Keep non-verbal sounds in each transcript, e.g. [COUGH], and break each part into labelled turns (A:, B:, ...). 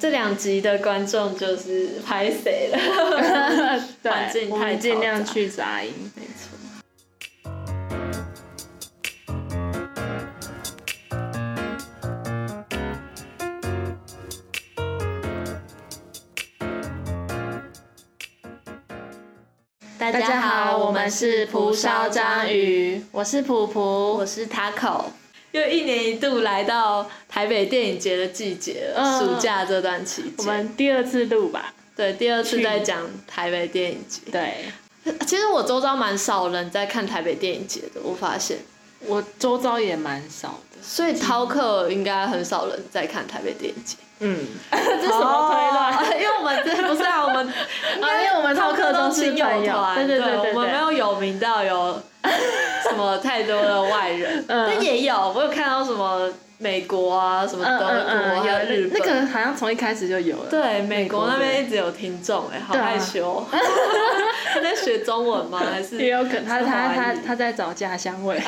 A: 这两集的观众就是拍谁了，[LAUGHS] 环境太
B: 尽量去杂音。
A: 没错。大
B: 大家好，我们是蒲烧章鱼，我是普普
A: 我。是 Taco。又一年一度来到台北电影节的季节暑假这段期间，
B: 我们第二次录吧？
A: 对第二次
B: 去
A: 在讲台北电影节。
B: 对，
A: 其实我周遭蛮少人在看台北电影节的，我发现，
B: 我周遭也蛮少的。
A: 所以饕客应该很少人在看台北电影节。
B: 嗯，[LAUGHS] 这什么推论？
A: 哦 [LAUGHS] 因为我们这不是啊，我们 [LAUGHS]
B: 啊，因为我们饕客都是
A: 亲友
B: 朋友，
A: 团，
B: 对对对对
A: 我们没。有有名到有什么太多的外人，
B: 嗯
A: 但也有，我有看到什么美国啊，什么
B: 嗯
A: 德国
B: 嗯嗯，
A: 还有日本，
B: 有那个好像从一开始就有了。
A: 对，美国那边一直有听众哎，好害羞。他在学中文吗？还是
B: 也有可能他他他他在找家乡味。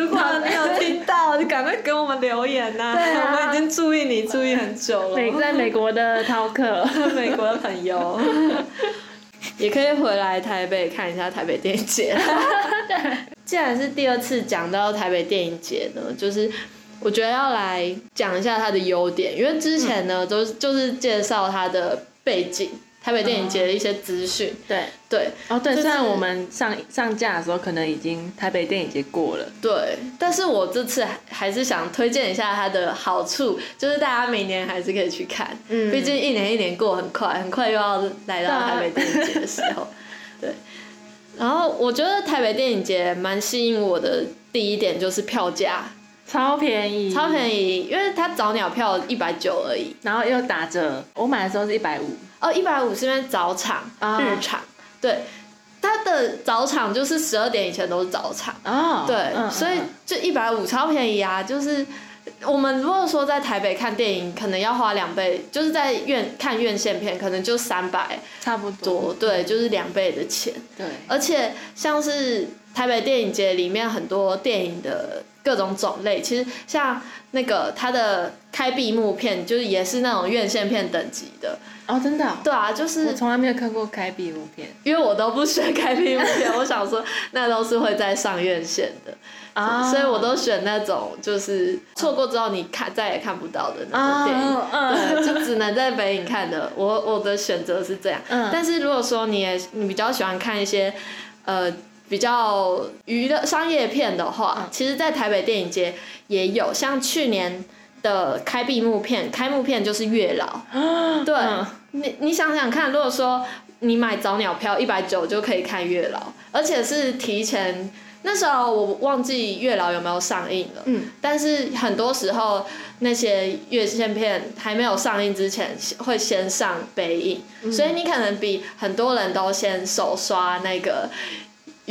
A: 如果你有听到，就赶快给我们留言呐、
B: 对啊
A: 我们已经注意你注意很久了。
B: 美在美国的饕客。
A: 美国的朋友，[LAUGHS] 也可以回来台北看一下台北电影节。[LAUGHS] 既然是第二次讲到台北电影节呢，就是我觉得要来讲一下它的优点，因为之前呢都是就是介绍它的背景，台北电影节的一些资讯。
B: 对，
A: 对。
B: 哦对，
A: 就是
B: 虽然我们上上架的时候可能已经台北电影节过了，
A: 对，但是我这次还还是想推荐一下它的好处，就是大家明年还是可以去看，
B: 嗯。
A: 毕竟一年一年过很快，很快又要来到台北电影节的时候，[LAUGHS] 对。然后我觉得台北电影节蛮吸引我的第一点就是票价
B: 超便宜，
A: 超便宜，因为它早鸟票一百九而已，
B: 然后又打折，我买的时候是一百五，
A: 哦，一百五是因为早场、
B: 啊。
A: 日场，对，它的早场就是十二点以前都是早场。
B: 哦，
A: 对，
B: 嗯
A: 所以
B: 嗯。
A: 就一百五超便宜啊！就是我们如果说在台北看电影，可能要花两倍，就是在院看院线片，可能就三百
B: 差不多，
A: 多，对，就是两倍的钱。
B: 对，
A: 而且像是台北电影节里面很多电影的各种种类，其实像那个它的开闭幕片，就是也是那种院线片等级的。
B: 哦，真的哦，
A: 对啊，就是
B: 我从来没有看过开闭幕片
A: 因为我都不选开闭幕片，我想说那都是会在上院线的。[LAUGHS]
B: 啊
A: 所以我都选那种就是错过之后你看再也看不到的那种电影，
B: 嗯
A: 对，就只能在北影看的。我我的选择是这样，
B: 嗯
A: 但是如果说你也你比较喜欢看一些呃比较娱乐商业片的话，
B: 嗯。
A: 其实，在台北电影节也有，像去年的开闭幕片，开幕片就是月老，
B: 嗯。
A: 对，
B: 嗯
A: 你你想想看，如果说你买早鸟票一百九就可以看月老，而且是提前。那时候我忘记月老有没有上映了，
B: 嗯，
A: 但是很多时候那些月线片还没有上映之前会先上北影，
B: 嗯。
A: 所以你可能比很多人都先手刷那个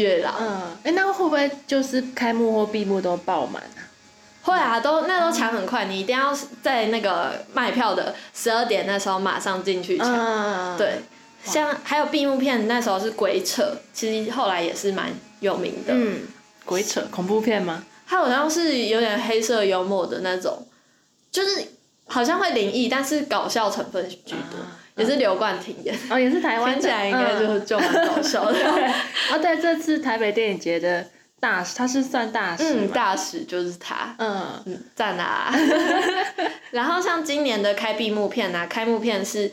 A: 月老。
B: 嗯，哎，那会不会就是开幕或闭幕都爆满啊？
A: 会啊，都那都抢很快，你一定要在那个卖票的十二点那时候马上进去抢。
B: 嗯，
A: 对，像还有闭幕片，那时候是鬼扯，其实后来也是蛮有名的。
B: 嗯，鬼扯恐怖片吗？
A: 它好像是有点黑色幽默的那种，就是好像会灵异，但是搞笑成分居多，
B: 啊
A: 也是刘冠廷演，
B: 哦，也是台湾的，
A: 听起来应该就
B: 嗯
A: 就蛮搞笑的。
B: 哦，对，这次台北电影节的大使，他是算大使
A: 嗯，大使就是他。
B: 嗯。
A: 嗯，赞啊！[LAUGHS] 然后像今年的开闭幕片啊，开幕片是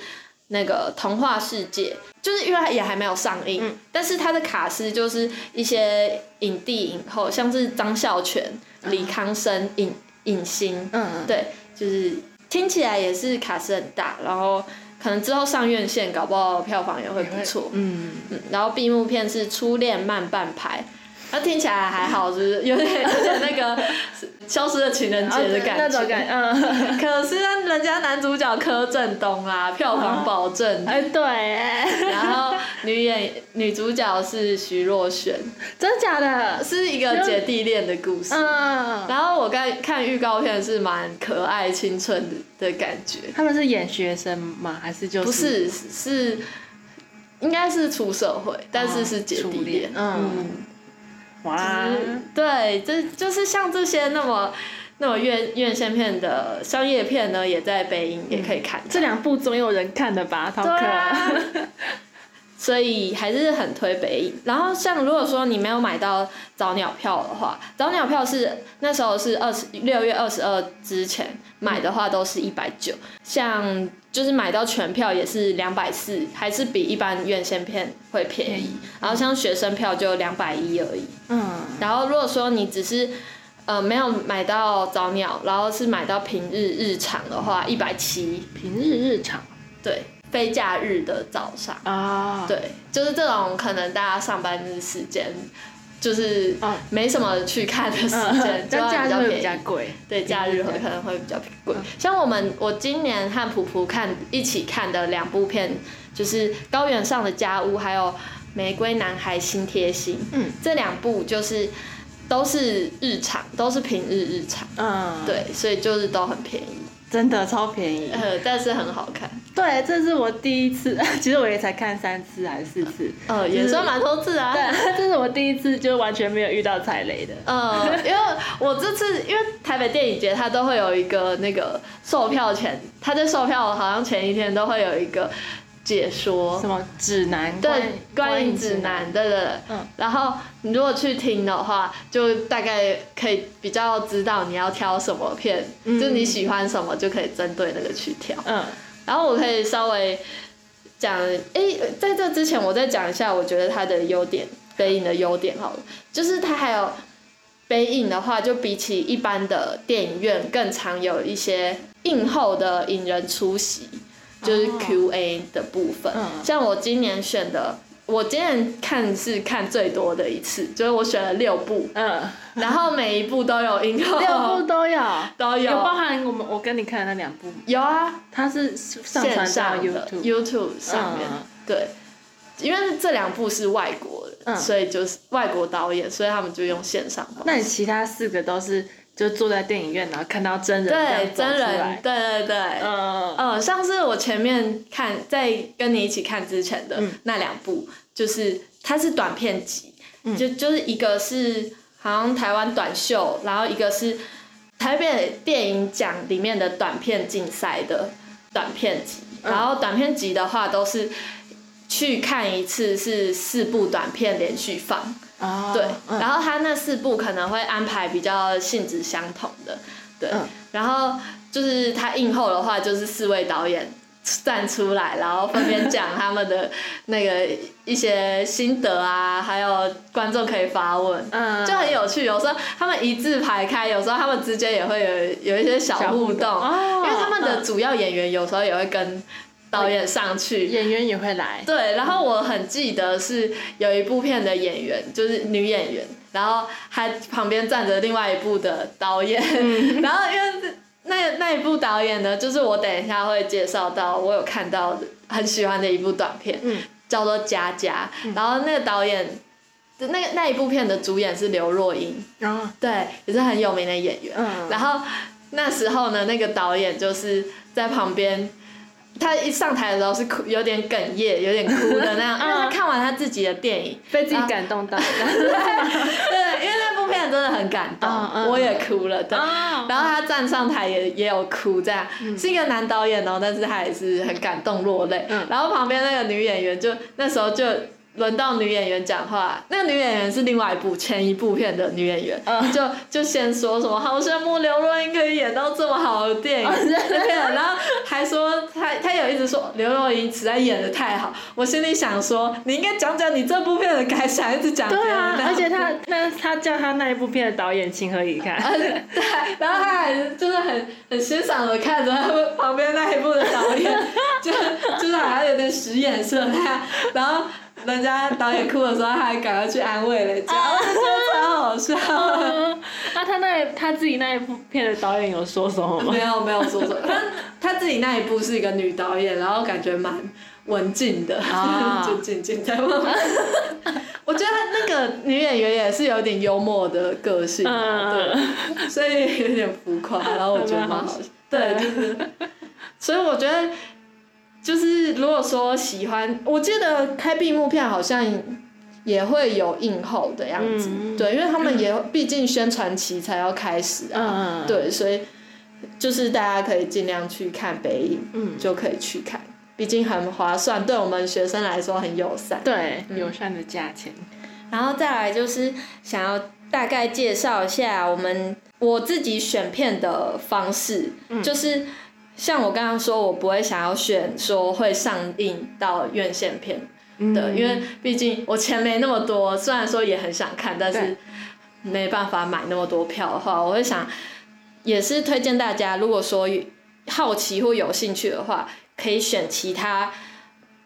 A: 那个《童话世界》，就是因为它也还没有上映，
B: 嗯。
A: 但是他的卡司就是一些影帝影后，像是张孝全、李康生、影影星，
B: 嗯嗯，
A: 对，就是听起来也是卡司很大，然后可能之后上院线，搞不好票房也会不错。
B: 嗯，
A: 嗯，然后闭幕片是《初恋慢半拍》，那听起来还好，就是有点有点那个 [LAUGHS] 消失的情人节的感觉。
B: 哦那种感，嗯，[LAUGHS]
A: 可是人家男主角柯震东啊，票房保证。
B: 哎，对，哎 [LAUGHS]
A: 然后女演女主角是徐若瑄，
B: 真的假的？
A: 是一个姐弟恋的故事。
B: 嗯，
A: 然后我刚看预告片是蛮可爱青春的的感觉，
B: 他们是演学生吗？还是就是
A: 不是是应该是出社会，但是是姐弟恋。
B: 嗯，哇，
A: 对，这就是像这些那么那么院院线片的商业片呢，也在北影也可以看到。
B: 这两部总有人看的吧？涛
A: 对。啊，所以还是很推北影。然后像如果说你没有买到早鸟票的话，早鸟票是那时候是二十六月二十二之前买的话都是一百九，像就是买到全票也是两百四，还是比一般院线片会便宜。然后像学生票就两百一而已。
B: 嗯，
A: 然后如果说你只是呃没有买到早鸟，然后是买到平日日常的话，一百七，
B: 平日日常
A: 对，非假日的早上。
B: 啊，
A: 对，就是这种可能大家上班的时间，就是
B: 嗯
A: 没什么去看的时间，
B: 嗯，
A: 就会比较
B: 日会比较
A: 便宜。
B: 贵。
A: 对，假日会可能会比较贵。像我们，我今年和普普看一起看的两部片，就是《高原上的家屋》还有《玫瑰男孩心贴心》。
B: 嗯，
A: 这两部就是都是日常，都是平日日常。
B: 嗯，，
A: 对，所以就是都很便宜，
B: 真的超便宜。
A: 呃，但是很好看。
B: 对，这是我第一次，[LAUGHS] 其实我也才看三次还是四次。
A: 呃，也算蛮多次啊。
B: 对，[LAUGHS] 这是我第一次就完全没有遇到踩雷的。
A: 呃，因为我这次因为台北电影节它都会有一个那个售票前，它在售票好像前一天都会有一个解说。
B: 什，么指南？
A: 对，
B: 观
A: 观影指南，对对对。
B: 嗯。
A: 然后你如果去听的话，就大概可以比较知道你要挑什么片，
B: 嗯。
A: 就你喜欢什么就可以针对那个去挑。
B: 嗯。
A: 然后我可以稍微讲，诶，在这之前我再讲一下，我觉得它的优点，北影的优点好了，就是它还有北影的话，就比起一般的电影院更常有一些映后的影人出席，就是
B: 哦。
A: Q&A 的部分。
B: 嗯。
A: 像我今年选的，我今年看是看最多的一次，就是我选了六部，
B: 嗯，
A: 然后每一部都有映后，
B: 六部都有，
A: 都有。
B: 有包含我们我跟你看的那两部吗，
A: 有啊，
B: 它是上
A: 线
B: 传到
A: 上
B: YouTube。
A: YouTube 上面，
B: 嗯。
A: 对，因为这两部是外国的，
B: 嗯。
A: 所以就是外国导演，所以他们就用线上。
B: 那你其他四个都是就坐在电影院，然后看到真人
A: 对真人，对对对，
B: 嗯
A: 呃，像是我前面看在跟你一起看之前的
B: 嗯。
A: 那两部，就是它是短片集，
B: 嗯。
A: 就就是一个是好像台湾短秀，然后一个是台北电影奖里面的短片竞赛的短片集，
B: 嗯。
A: 然后短片集的话都是去看一次是四部短片连续放，
B: 哦
A: 对，
B: 嗯。
A: 然后他那四部可能会安排比较性质相同的，对，
B: 嗯。
A: 然后就是他映后的话，就是四位导演站出来，然后分别讲他们的那个一些心得啊，还有观众可以发问。
B: 嗯。
A: 就很有趣，有时候他们一字排开，有时候他们之间也会有有一些小互动，
B: 哦。
A: 因为他们的
B: 嗯
A: 主要演员有时候也会跟导演上去，
B: 演员也会来，
A: 对，然后我很记得是有一部片的演员，就是女演员，然后还旁边站着另外一部的导演，然后因为那那一部导演呢，就是我等一下会介绍到，我有看到的很喜欢的一部短片，
B: 嗯。
A: 叫做《佳佳》，然后那个导演。那个那一部片的主演是刘若英，对，也是很有名的演员。
B: 嗯。
A: 然后那时候呢，那个导演就是在旁边，他一上台的时候是哭，有点哽咽，有点哭的那样，[LAUGHS] 因为他看完他自己的电影，
B: 被自己感动到，[LAUGHS]
A: 对，因为那部片真的很感动，我也哭了，对。
B: 哦。
A: 然后他站上台也也有哭，这样、是一个男导演哦，但是他也是很感动落泪。
B: 嗯。
A: 然后旁边那个女演员就那时候就轮到女演员讲话，那个女演员是另外一部前一部片的女演员，
B: 嗯。
A: 就就先说什么好羡慕刘若英可以演到这么好的电影，[LAUGHS] 对，然后还说她她有一直说刘若英实在演的太好，我心里想说你应该讲讲你这部片的感想，一直讲别
B: 对，啊而且他 [LAUGHS] 那他叫他那一部片的导演情何以堪？[LAUGHS]
A: 对，然后他还就是很很欣赏的看着他旁边那一部的导演，就就是好像有点使眼色那样，然后人家导演哭的时候，他还赶快去安慰人家，我就觉得超好笑。
B: 嗯那他那一他自己那一部片的导演有说什么吗
A: 没？有没有说什么，他他自己那一部是一个女导演，然后感觉蛮文静的，
B: 啊 [LAUGHS]
A: 就静静在慢慢。[LAUGHS] 我觉得那个女演员也是有点幽默的个性啊，对。
B: 嗯，
A: 所以有点浮夸，然后我觉得蛮好笑。对，就是，所以我觉得，就是如果说喜欢，我记得开闭幕片好像也会有映后的样子，
B: 嗯。
A: 对，因为他们也毕竟宣传期才要开始啊，
B: 嗯，
A: 对，所以就是大家可以尽量去看北影，
B: 嗯，
A: 就可以去看，毕竟很划算，对我们学生来说很友善。
B: 对，友善的价钱。
A: 然后再来就是想要大概介绍一下我们我自己选片的方式，就是像我刚刚说，我不会想要选说会上映到院线片的，因为毕竟我钱没那么多，虽然说也很想看，但是
B: 对
A: 没办法买那么多票的话，我会想也是推荐大家，如果说好奇或有兴趣的话，可以选其他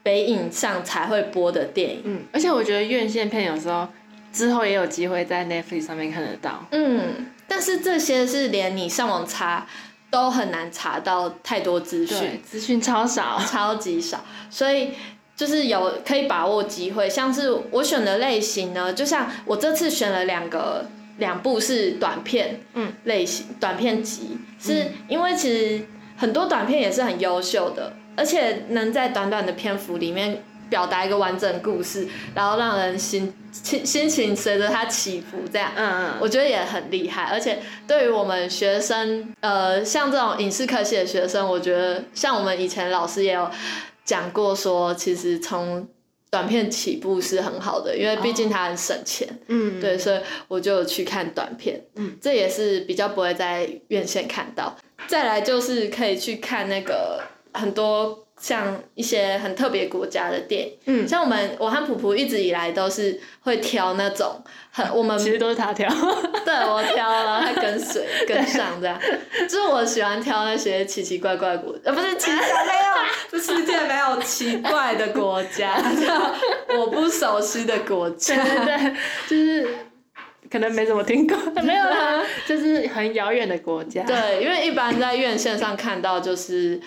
A: 北影上才会播的电影。
B: 嗯，而且我觉得院线片有时候之后也有机会在 Netflix 上面看得到。
A: 嗯，但是这些是连你上网查都很难查到太多资讯，，
B: 资讯超少。
A: 超级少，所以就是有可以把握机会。像是我选的类型呢，就像我这次选了两个两部是短片，
B: 嗯，
A: 类型短片集，是因为其实很多短片也是很优秀的，而且能在短短的篇幅里面。表达一个完整故事，然后让人心心心情随着它起伏，这样，
B: 嗯嗯。
A: 我觉得也很厉害，而且对于我们学生，呃，像这种影视科系的学生，我觉得像我们以前老师也有讲过说，其实从短片起步是很好的，因为毕竟它很省钱，
B: 嗯，
A: 对，所以我就去看短片，
B: 嗯，
A: 这也是比较不会在院线看到。再来就是可以去看那个很多像一些很特别国家的电影，
B: 嗯。
A: 像我们我和普普一直以来都是会挑那种很我们
B: 其实都是他挑。[LAUGHS]
A: 对我挑了，他跟随 [LAUGHS] 跟上这样，就是我喜欢挑那些奇奇怪怪的国，呃，不是奇怪没有，[LAUGHS] 这世界没有奇怪的国家，我不熟悉的国
B: 对
A: 家。
B: 对对，就是可能没怎么听过，没有啦，就是很遥远的国家。
A: 对，因为一般在院线上看到就是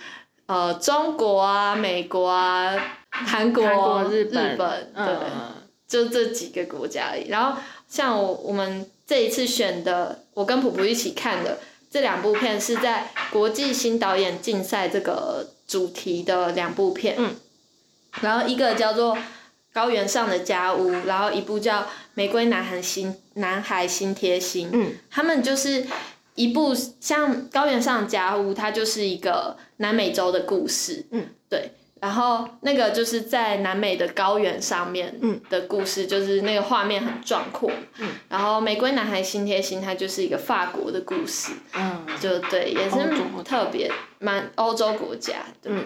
A: 呃中国啊、美国啊、韩国、日
B: 本、
A: 对，
B: 嗯，
A: 就这几个国家而已。然后像我我们这一次选的，我跟普普一起看的这两部片是在国际新导演竞赛这个主题的两部片。
B: 嗯。
A: 然后一个叫做《高原上的家屋》，然后一部叫《玫瑰男孩心男孩心贴心》。
B: 嗯。
A: 他们就是一部像《高原上的家屋》，它就是一个南美洲的故事。
B: 嗯。
A: 对。然后那个就是在南美的高原上面
B: 嗯
A: 的故事，就是那个画面很壮阔。
B: 嗯。
A: 然后《玫瑰男孩心贴心》它就是一个法国的故事，
B: 嗯
A: 就对，也是特别蛮欧洲国家的。
B: 嗯，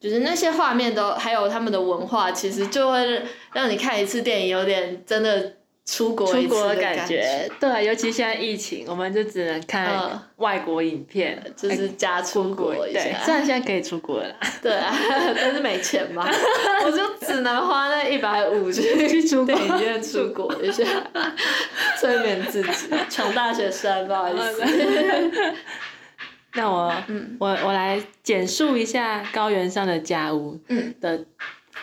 A: 就是那些画面都还有他们的文化，其实就会让你看一次电影有点真的出国
B: 出国的
A: 感
B: 感觉，对，尤其现在疫情，我们就只能
A: 嗯。
B: 看外国影片，[LAUGHS]
A: 就是加出国一
B: 对，
A: 下。
B: 虽然现在可以出国了。啦，[LAUGHS]
A: 对啊，[LAUGHS] 但是没钱嘛，我就只能花那一百五去
B: 去出国。
A: 电影院出国一下，催眠自己。穷大学生，不好意思。
B: 那我，
A: 嗯。
B: 我我来简述一下高原上的家屋
A: 嗯。
B: 的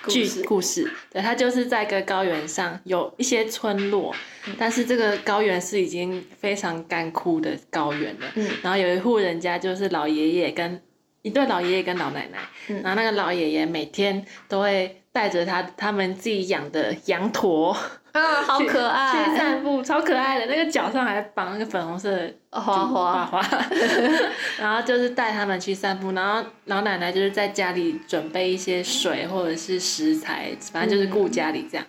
B: 剧
A: 故事
B: 故事。对，它就是在一个高原上有一些村落，
A: 嗯
B: 但是这个高原是已经非常干枯的高原了。
A: 嗯
B: 然后有一户人家就是老爷爷跟一对老爷爷跟老奶奶，
A: 嗯
B: 然后那个老爷爷每天都会带着他他们自己养的羊驼
A: 啊，[LAUGHS] 好可爱去，
B: 散步，超可爱的。那个脚上还绑那个粉红色的
A: 花
B: 花
A: 花。
B: 花，[LAUGHS] 然后就是带他们去散步，然后老奶奶就是在家里准备一些水或者是食材，反正就是顾家里这样。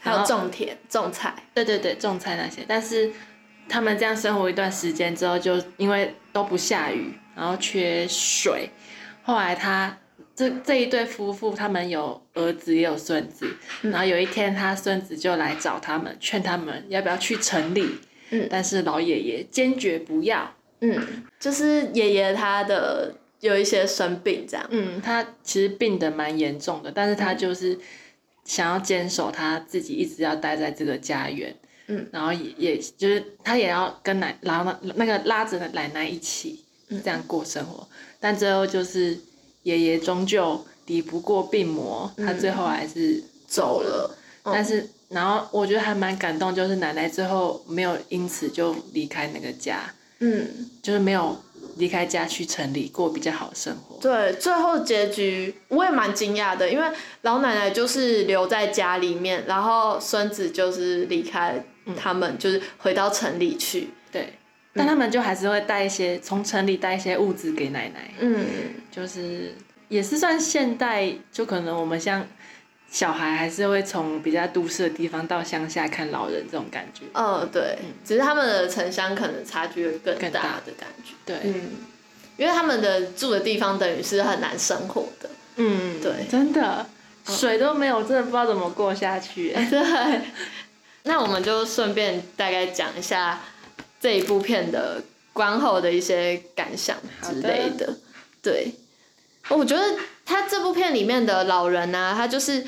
A: 还有种田、种菜。
B: 对对对，种菜那些，但是他们这样生活一段时间之后，就因为都不下雨，然后缺水，后来他这这一对夫妇，他们有儿子也有孙子，然后有一天他孙子就来找他们，劝他们要不要去城里，
A: 嗯。
B: 但是老爷爷坚决不要，
A: 嗯，就是爷爷他的有一些生病这样。
B: 嗯，他其实病得蛮严重的，但是他就是想要坚守他自己一直要待在这个家园，
A: 嗯，
B: 然后也也就是他也要跟奶拉那那个拉着奶奶一起这样过生活，但最后就是爷爷终究抵不过病魔，他最后还是走了，
A: 嗯。
B: 但是然后我觉得还蛮感动，就是奶奶最后没有因此就离开那个家，
A: 嗯，
B: 就是没有离开家去城里过比较好的生活。
A: 对，最后结局我也蛮惊讶的，因为老奶奶就是留在家里面，然后孙子就是离开他们，就是回到城里去。
B: 对，但他们就还是会带一些从城里带一些物资给奶奶，
A: 嗯，
B: 就是也是算现代，就可能我们像小孩还是会从比较都市的地方到乡下看老人这种感觉。
A: 哦，对，只是他们的城乡可能差距会更大
B: 更大
A: 的感觉。
B: 对，
A: 嗯，因为他们的住的地方等于是很难生活的。
B: 嗯，
A: 对
B: 真的水都没有，真的不知道怎么过下去。[LAUGHS]
A: 对，[LAUGHS] 那我们就顺便大概讲一下这一部片的观后的一些感想之类的。对，我觉得他这部片里面的老人呢、他就是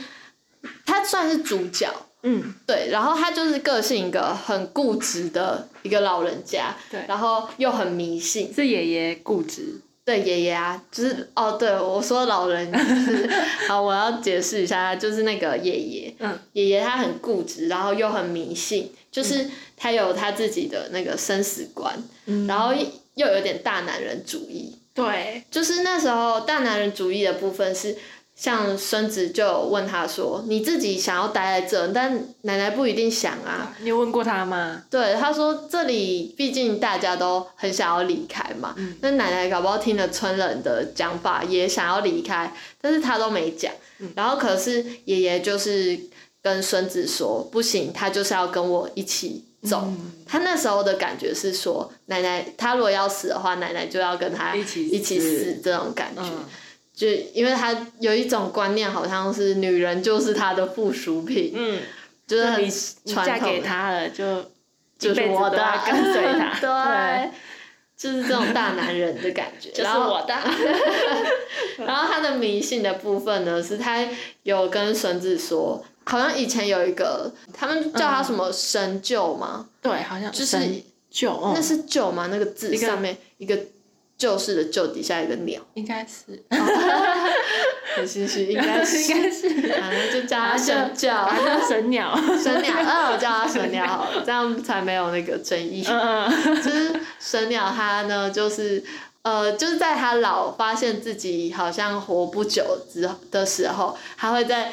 A: 他算是主角，
B: 嗯，
A: 对，然后他就是个性一个很固执的一个老人家，
B: 对。
A: 然后又很迷信，
B: 是爷爷固执。
A: 对爷爷啊，就是哦，对我说老人就是，[LAUGHS] 好，我要解释一下，就是那个爷爷，
B: 嗯，
A: 爷爷他很固执，然后又很迷信，就是他有他自己的那个生死观，
B: 嗯
A: 然后又有点大男人主义，
B: 对，
A: 就是那时候大男人主义的部分是，像孙子就有问他说，你自己想要待在这，但奶奶不一定想啊，
B: 你有问过他吗？
A: 对，他说这里毕竟大家都很想要离开嘛，
B: 嗯
A: 那奶奶搞不好听了村人的讲法，也想要离开，但是他都没讲。
B: 嗯
A: 然后可是爷爷就是跟孙子说，不行，他就是要跟我一起走。
B: 嗯
A: 他那时候的感觉是说，奶奶他如果要死的话，奶奶就要跟他
B: 一起
A: 一起
B: 死
A: 死这种感觉。
B: 嗯，
A: 就因为他有一种观念，好像是女人就是他的附属品，
B: 嗯，
A: 就是很
B: 你你嫁给
A: 传统的
B: 他了，就
A: 就是我的
B: 跟随他。[LAUGHS]
A: 对，就是这种大男人的感觉。
B: 就是我的。[LAUGHS]
A: 然后他的迷信的部分呢，是他有跟孙子说，好像以前有一个，他们叫他什么神臼吗？
B: 对，好像
A: 就是
B: 神救，嗯
A: 那是舅吗？那个字上面一个旧式的旧，底下一个鸟，
B: 应该是，
A: 很心虚，应该是，
B: 应该是，
A: 反正就叫他 [LAUGHS]
B: 啊就
A: 神臼。
B: 好像神鸟。
A: 神鸟，嗯，我叫它神鸟好了，这样才没有那个争议。
B: 嗯嗯，
A: 就是神鸟，它呢，就是呃，就是在它老发现自己好像活不久之的时候，它会在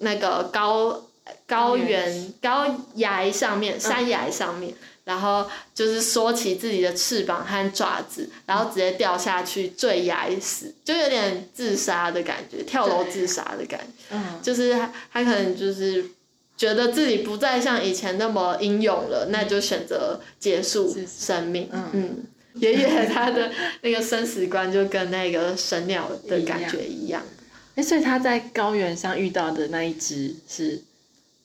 A: 那个高高原高崖上面，山崖上面。然后就是缩起自己的翅膀和爪子，然后直接掉下去坠崖死，就有点自杀的感觉，跳楼自杀的感觉。
B: 嗯，
A: 就是他他可能就是觉得自己不再像以前那么英勇了，那就选择结束生命。
B: 嗯
A: 嗯，爷爷他的那个生死观就跟那个神鸟的感觉一样，
B: 哎，所以他在高原上遇到的那一只是，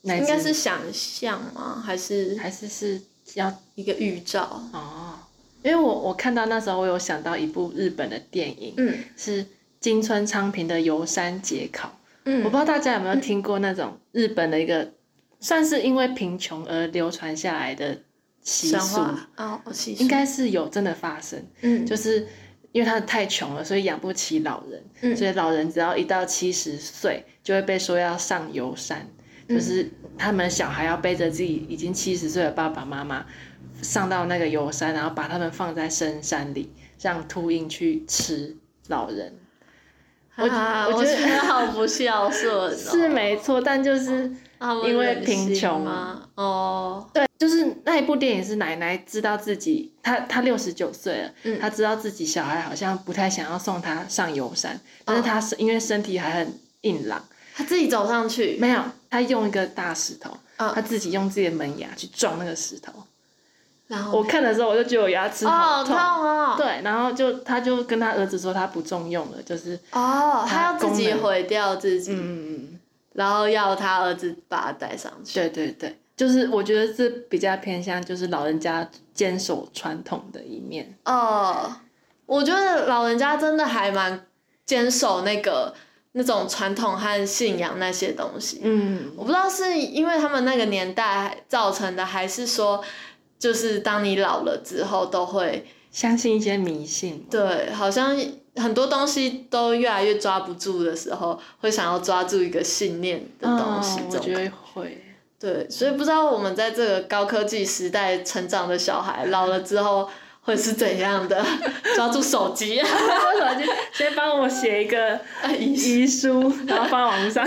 A: 应该是想象吗？还是
B: 还是是要
A: 一个预兆？
B: 哦，因为我我看到那时候我有想到一部日本的电影，
A: 嗯。
B: 是金村昌平的《游山解考》。
A: 嗯。
B: 我不知道大家有没有听过那种日本的一个，算是因为贫穷而流传下来的习
A: 神
B: 俗，
A: 话。哦，习俗。
B: 应该是有真的发生。
A: 嗯。
B: 就是因为他太穷了，所以养不起老人，
A: 嗯。
B: 所以老人只要一到七十岁，就会被说要上游山，
A: 嗯
B: 就是他们小孩要背着自己已经七十岁的爸爸妈妈上到那个游山，然后把他们放在深山里，让秃鹰去吃老人。我
A: 啊，我
B: 我觉得
A: 好不孝顺哦。
B: 是没错，但就是因为贫穷
A: 啊？哦，
B: 对，就是那一部电影是奶奶知道自己，她她六十九岁了，
A: 嗯
B: 她知道自己小孩好像不太想要送她上游山，但是她是因为身体还很硬朗，
A: 他自己走上去，
B: 没有，他用一个大石头，
A: 嗯
B: 他自己用自己的门牙去撞那个石头。
A: 然后
B: 我看的时候我就觉得我牙齿
A: 哦，
B: 好
A: 好痛哦。
B: 对，然后就他就跟他儿子说他不重用了，就是
A: 哦，他要自己
B: 功能
A: 毁掉自己，
B: 嗯嗯嗯，
A: 然后要他儿子把他带上去。
B: 对对对，就是我觉得这比较偏向就是老人家坚守传统的一面。
A: 哦，我觉得老人家真的还蛮坚守那个那种传统和信仰那些东西。
B: 嗯，
A: 我不知道是因为他们那个年代造成的，还是说，就是当你老了之后都会
B: 相信一些迷信。
A: 对，好像很多东西都越来越抓不住的时候，会想要抓住一个信念的东西
B: 我觉得会。
A: 对，所以不知道我们在这个高科技时代成长的小孩，老了之后会是怎样的？抓住手机，[LAUGHS]
B: 手机先帮我写一个
A: 遗
B: 遗书，然后放在网络上。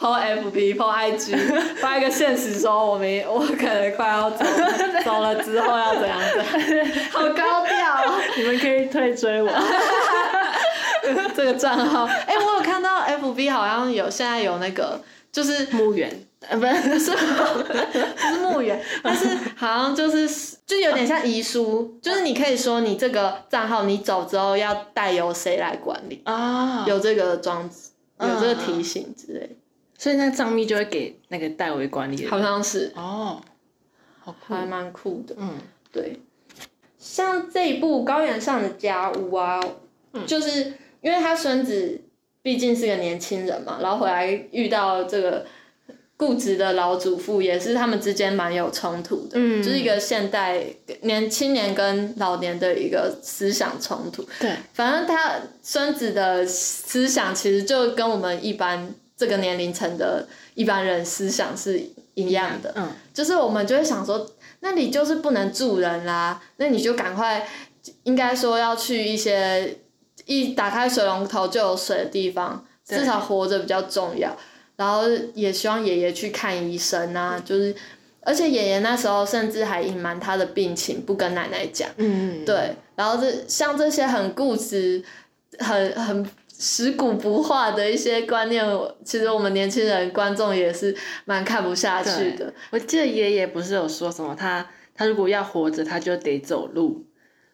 A: po FB po IG 发一个现实说，我没我可能快要走了，[LAUGHS] 走了之后要怎样怎样，好高调哦。
B: 你们可以退追我。[LAUGHS]
A: 这个账号，哎、我有看到 FB 好像有现在有那个，就是
B: 墓园，呃，不是，
A: 不是不是墓园，但是好像就是就有点像遗书，就是你可以说你这个账号你走之后要带由谁来管理，
B: 啊，
A: 有这个装置，有这个
B: 嗯
A: 提醒之类，
B: 所以那账密就会给那个代为管理的人。
A: 好像是
B: 哦，好酷。
A: 还蛮酷的。
B: 嗯
A: 对，像这一部《高原上的家屋》啊，就是因为他孙子毕竟是个年轻人嘛，然后回来遇到这个固执的老祖父，也是他们之间蛮有冲突的，
B: 嗯。
A: 就是一个现代年青年跟老年的一个思想冲突。
B: 对，
A: 反正他孙子的思想其实就跟我们一般这个年龄层的一般人思想是一样的，
B: 嗯，
A: 就是我们就会想说，那你就是不能住人啦，那你就赶快，应该说要去一些一打开水龙头就有水的地方，至少活着比较重要。然后也希望爷爷去看医生啊，就是，而且爷爷那时候甚至还隐瞒他的病情，不跟奶奶讲。
B: 嗯，
A: 对，然后这像这些很固执、很很食古不化的一些观念，其实我们年轻人观众也是蛮看不下去的。
B: 我记得爷爷不是有说什么，他他如果要活着，他就得走路。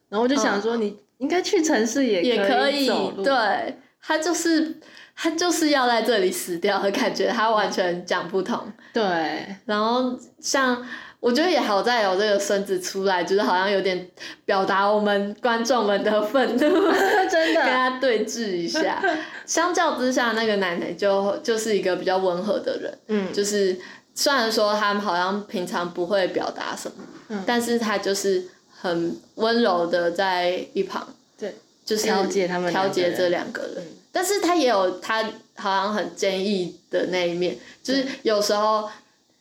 B: 然后我就想说，你应该去城市也
A: 嗯也可以
B: 可走，路。
A: 对他就是他就是要在这里死掉的感觉，他完全讲不通。
B: 对，
A: 然后像我觉得也好在有这个孙子出来，就是好像有点表达我们观众们的愤怒，[LAUGHS]
B: 真的。
A: 跟他对峙一下。[LAUGHS] 相较之下，那个奶奶就就是一个比较温和的人，
B: 嗯，
A: 就是虽然说他们好像平常不会表达什么，
B: 嗯
A: 但是他就是很温柔的在一旁，
B: 对，
A: 就是
B: 调节他们
A: 调节这两个人。
B: 嗯
A: 但是他也有他好像很坚毅的那一面，就是有时候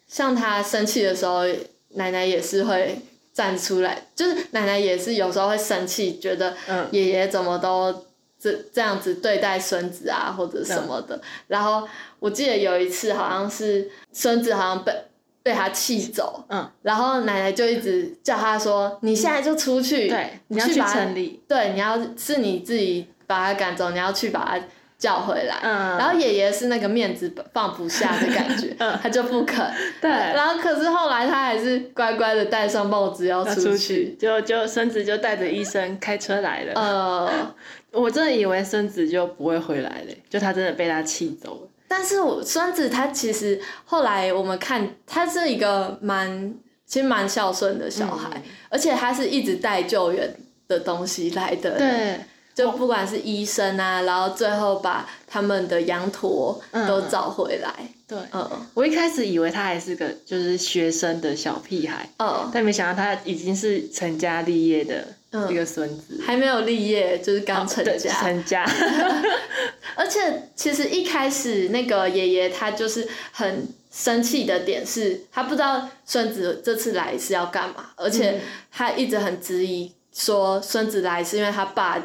A: 像他生气的时候，奶奶也是会站出来，就是奶奶也是有时候会生气，觉得
B: 嗯
A: 爷爷怎么都这这样子对待孙子啊，或者什么的。然后我记得有一次好像是孙子好像被被他气走，
B: 嗯，
A: 然后奶奶就一直叫他说：“你现在就出去，
B: 对，你要去城里。
A: 对，你要是你自己把他赶走，你要去把他叫回来。
B: 嗯，
A: 然后爷爷是那个面子放不下的感觉，
B: 嗯 [LAUGHS]
A: 他就不肯。
B: 对，
A: 然后可是后来他还是乖乖的戴上帽子要
B: 要
A: 出
B: 出去，就就孙子就带着医生开车来了。
A: 呃，[LAUGHS]
B: 我真的以为孙子就不会回来了，就他真的被他气走了。
A: 但是我孙子他其实后来我们看他是一个蛮其实蛮孝顺的小孩，
B: 嗯
A: 而且他是一直带救援的东西来的。
B: 对，
A: 就不管是医生啊，然后最后把他们的羊驼都
B: 嗯
A: 找回来。
B: 对，
A: 嗯
B: 我一开始以为他还是个就是学生的小屁孩，
A: 嗯
B: 但没想到他已经是成家立业的
A: 嗯
B: 一个孙子，
A: 还没有立业，就是刚成
B: 对
A: 家。
B: 成家 [LAUGHS] [LAUGHS]
A: 而且其实一开始那个爷爷他就是很生气的点是，他不知道孙子这次来是要干嘛，而且
B: 嗯
A: 他一直很质疑说孙子来是因为他爸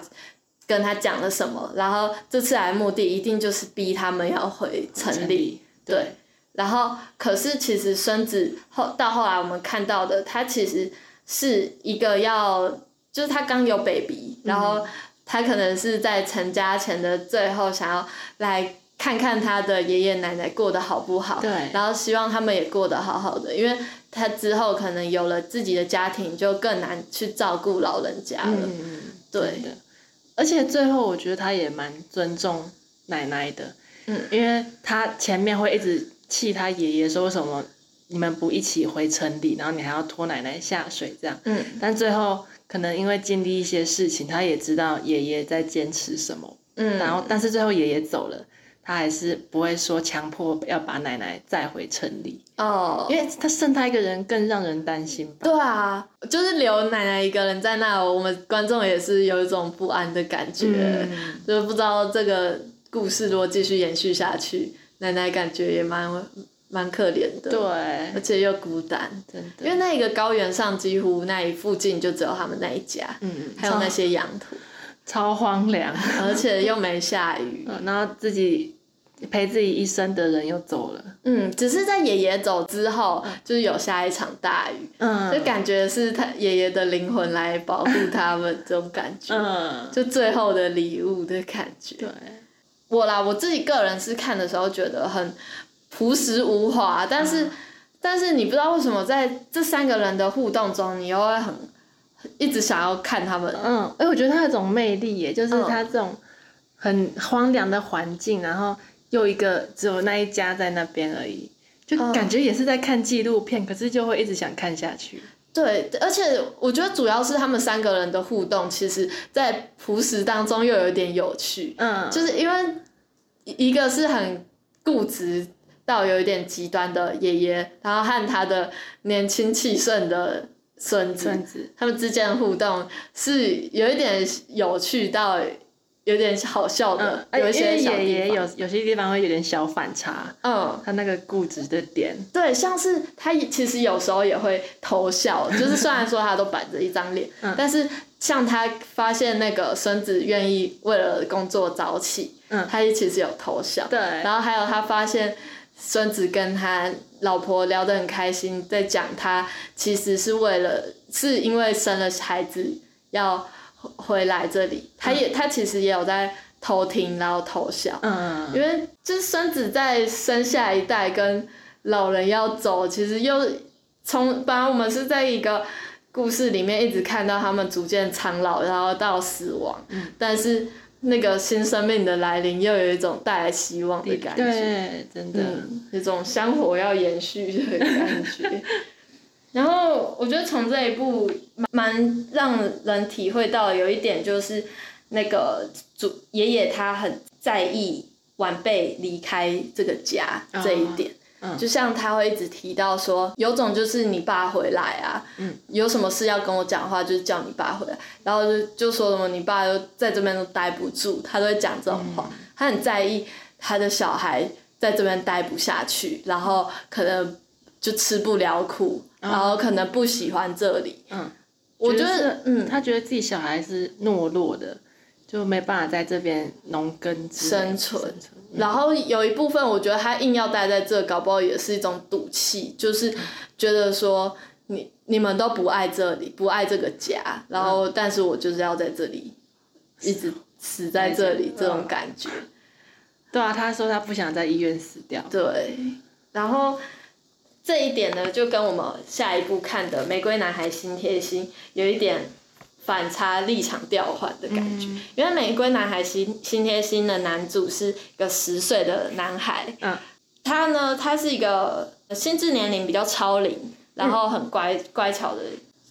A: 跟他讲了什么，然后这次来的目的一定就是逼他们要回城里。对，然后可是其实孙子后到后来我们看到的，他其实是一个要，就是他刚有 baby，然后他可能是在成家前的最后想要来看看他的爷爷奶奶过得好不好，
B: 对。
A: 然后希望他们也过得好好的，因为他之后可能有了自己的家庭，就更难去照顾老人家了。
B: 嗯，
A: 对。
B: 的，而且最后我觉得他也蛮尊重奶奶的，
A: 嗯，
B: 因为他前面会一直气他爷爷说为什么你们不一起回城里，然后你还要拖奶奶下水这样，
A: 嗯
B: 但最后可能因为经历一些事情，他也知道爷爷在坚持什么，
A: 嗯，
B: 然后但是最后爷爷走了。他还是不会说强迫要把奶奶载回城里，
A: 哦，
B: 因为他剩他一个人更让人担心吧。
A: 对啊，就是留奶奶一个人在那，我们观众也是有一种不安的感觉，
B: 嗯。
A: 就是不知道这个故事如果继续延续下去，奶奶感觉也蛮蛮可怜的，
B: 对，
A: 而且又孤单，
B: 真的，
A: 因为那个高原上几乎那一附近就只有他们那一家，
B: 嗯，
A: 还有那些羊驼，
B: 超荒凉，
A: 而且又没下雨，
B: 嗯 [LAUGHS] 然后自己陪自己一生的人又走了，
A: 嗯，只是在爷爷走之后，就是有下一场大雨，
B: 嗯，
A: 就感觉是他爷爷的灵魂来保护他们这种感觉，
B: 嗯，
A: 就最后的礼物的感觉。
B: 对，
A: 我啦，我自己个人是看的时候觉得很朴实无华，但是、但是你不知道为什么在这三个人的互动中，你又会很一直想要看他们。
B: 嗯，哎，我觉得他有种魅力耶，就是
A: 嗯。
B: 他这种很荒凉的环境，然后又一个只有那一家在那边而已，就
A: 嗯
B: 感觉也是在看纪录片，可是就会一直想看下去。
A: 对，而且我觉得主要是他们三个人的互动，其实在朴实当中又有一点有趣，
B: 嗯，
A: 就是因为一个是很固执到有一点极端的爷爷，然后和他的年轻气盛的孙子，
B: 孙子，
A: 他们之间的互动是有一点有趣到有点好笑的，
B: 嗯，
A: 有一些
B: 爷爷有有些地方会有点小反差，
A: 嗯，
B: 他那个固执的点，
A: 对，像是他其实有时候也会偷笑，[LAUGHS] 就是虽然说他都板着一张脸，
B: 嗯。
A: 但是像他发现那个孙子愿意为了工作早起，
B: 嗯。
A: 他其实有偷笑，
B: 对，
A: 然后还有他发现孙子跟他老婆聊得很开心，在讲他其实是为了是因为生了孩子要回来这里，他也、他其实也有在偷听，然后偷笑，
B: 嗯，
A: 因为就是孙子在生下一代跟老人要走，其实又从本来我们是在一个故事里面一直看到他们逐渐苍老，然后到死亡，
B: 嗯。
A: 但是那个新生命的来临又有一种带来希望的感觉，
B: 对，真的，
A: 嗯，种香火要延续的感觉。[LAUGHS] [LAUGHS] [LAUGHS] 然后我觉得从这一部蛮蛮让人体会到有一点就是那个主爷爷他很在意晚辈离开这个家
B: 哦
A: 这一点。
B: 嗯。
A: 就像他会一直提到说，有种就是你爸回来啊，
B: 嗯。
A: 有什么事要跟我讲话，就是叫你爸回来，然后就就说什么你爸都在这边都待不住，他都会讲这种话，
B: 嗯。
A: 他很在意他的小孩在这边待不下去，然后可能就吃不了苦，然后可能不喜欢这里。
B: 嗯，
A: 我觉得嗯，
B: 他觉得自己小孩是懦弱的，就没办法在这边农耕生存。
A: 然后有一部分，我觉得他硬要待在这，搞不好也是一种赌气，就是觉得说你你们都不爱这里，不爱这个家，然后但是我就是要在这里一直死在这里，这种感觉。
B: 对啊，他说他不想在医院死掉。
A: 对，然后这一点呢，就跟我们下一步看的《玫瑰男孩心贴心》有一点反差、立场调换的感觉。因为《玫瑰男孩心心贴心》的男主是一个十岁的男孩，
B: 嗯，
A: 他呢，他是一个心智年龄比较超龄，然后很乖、乖巧的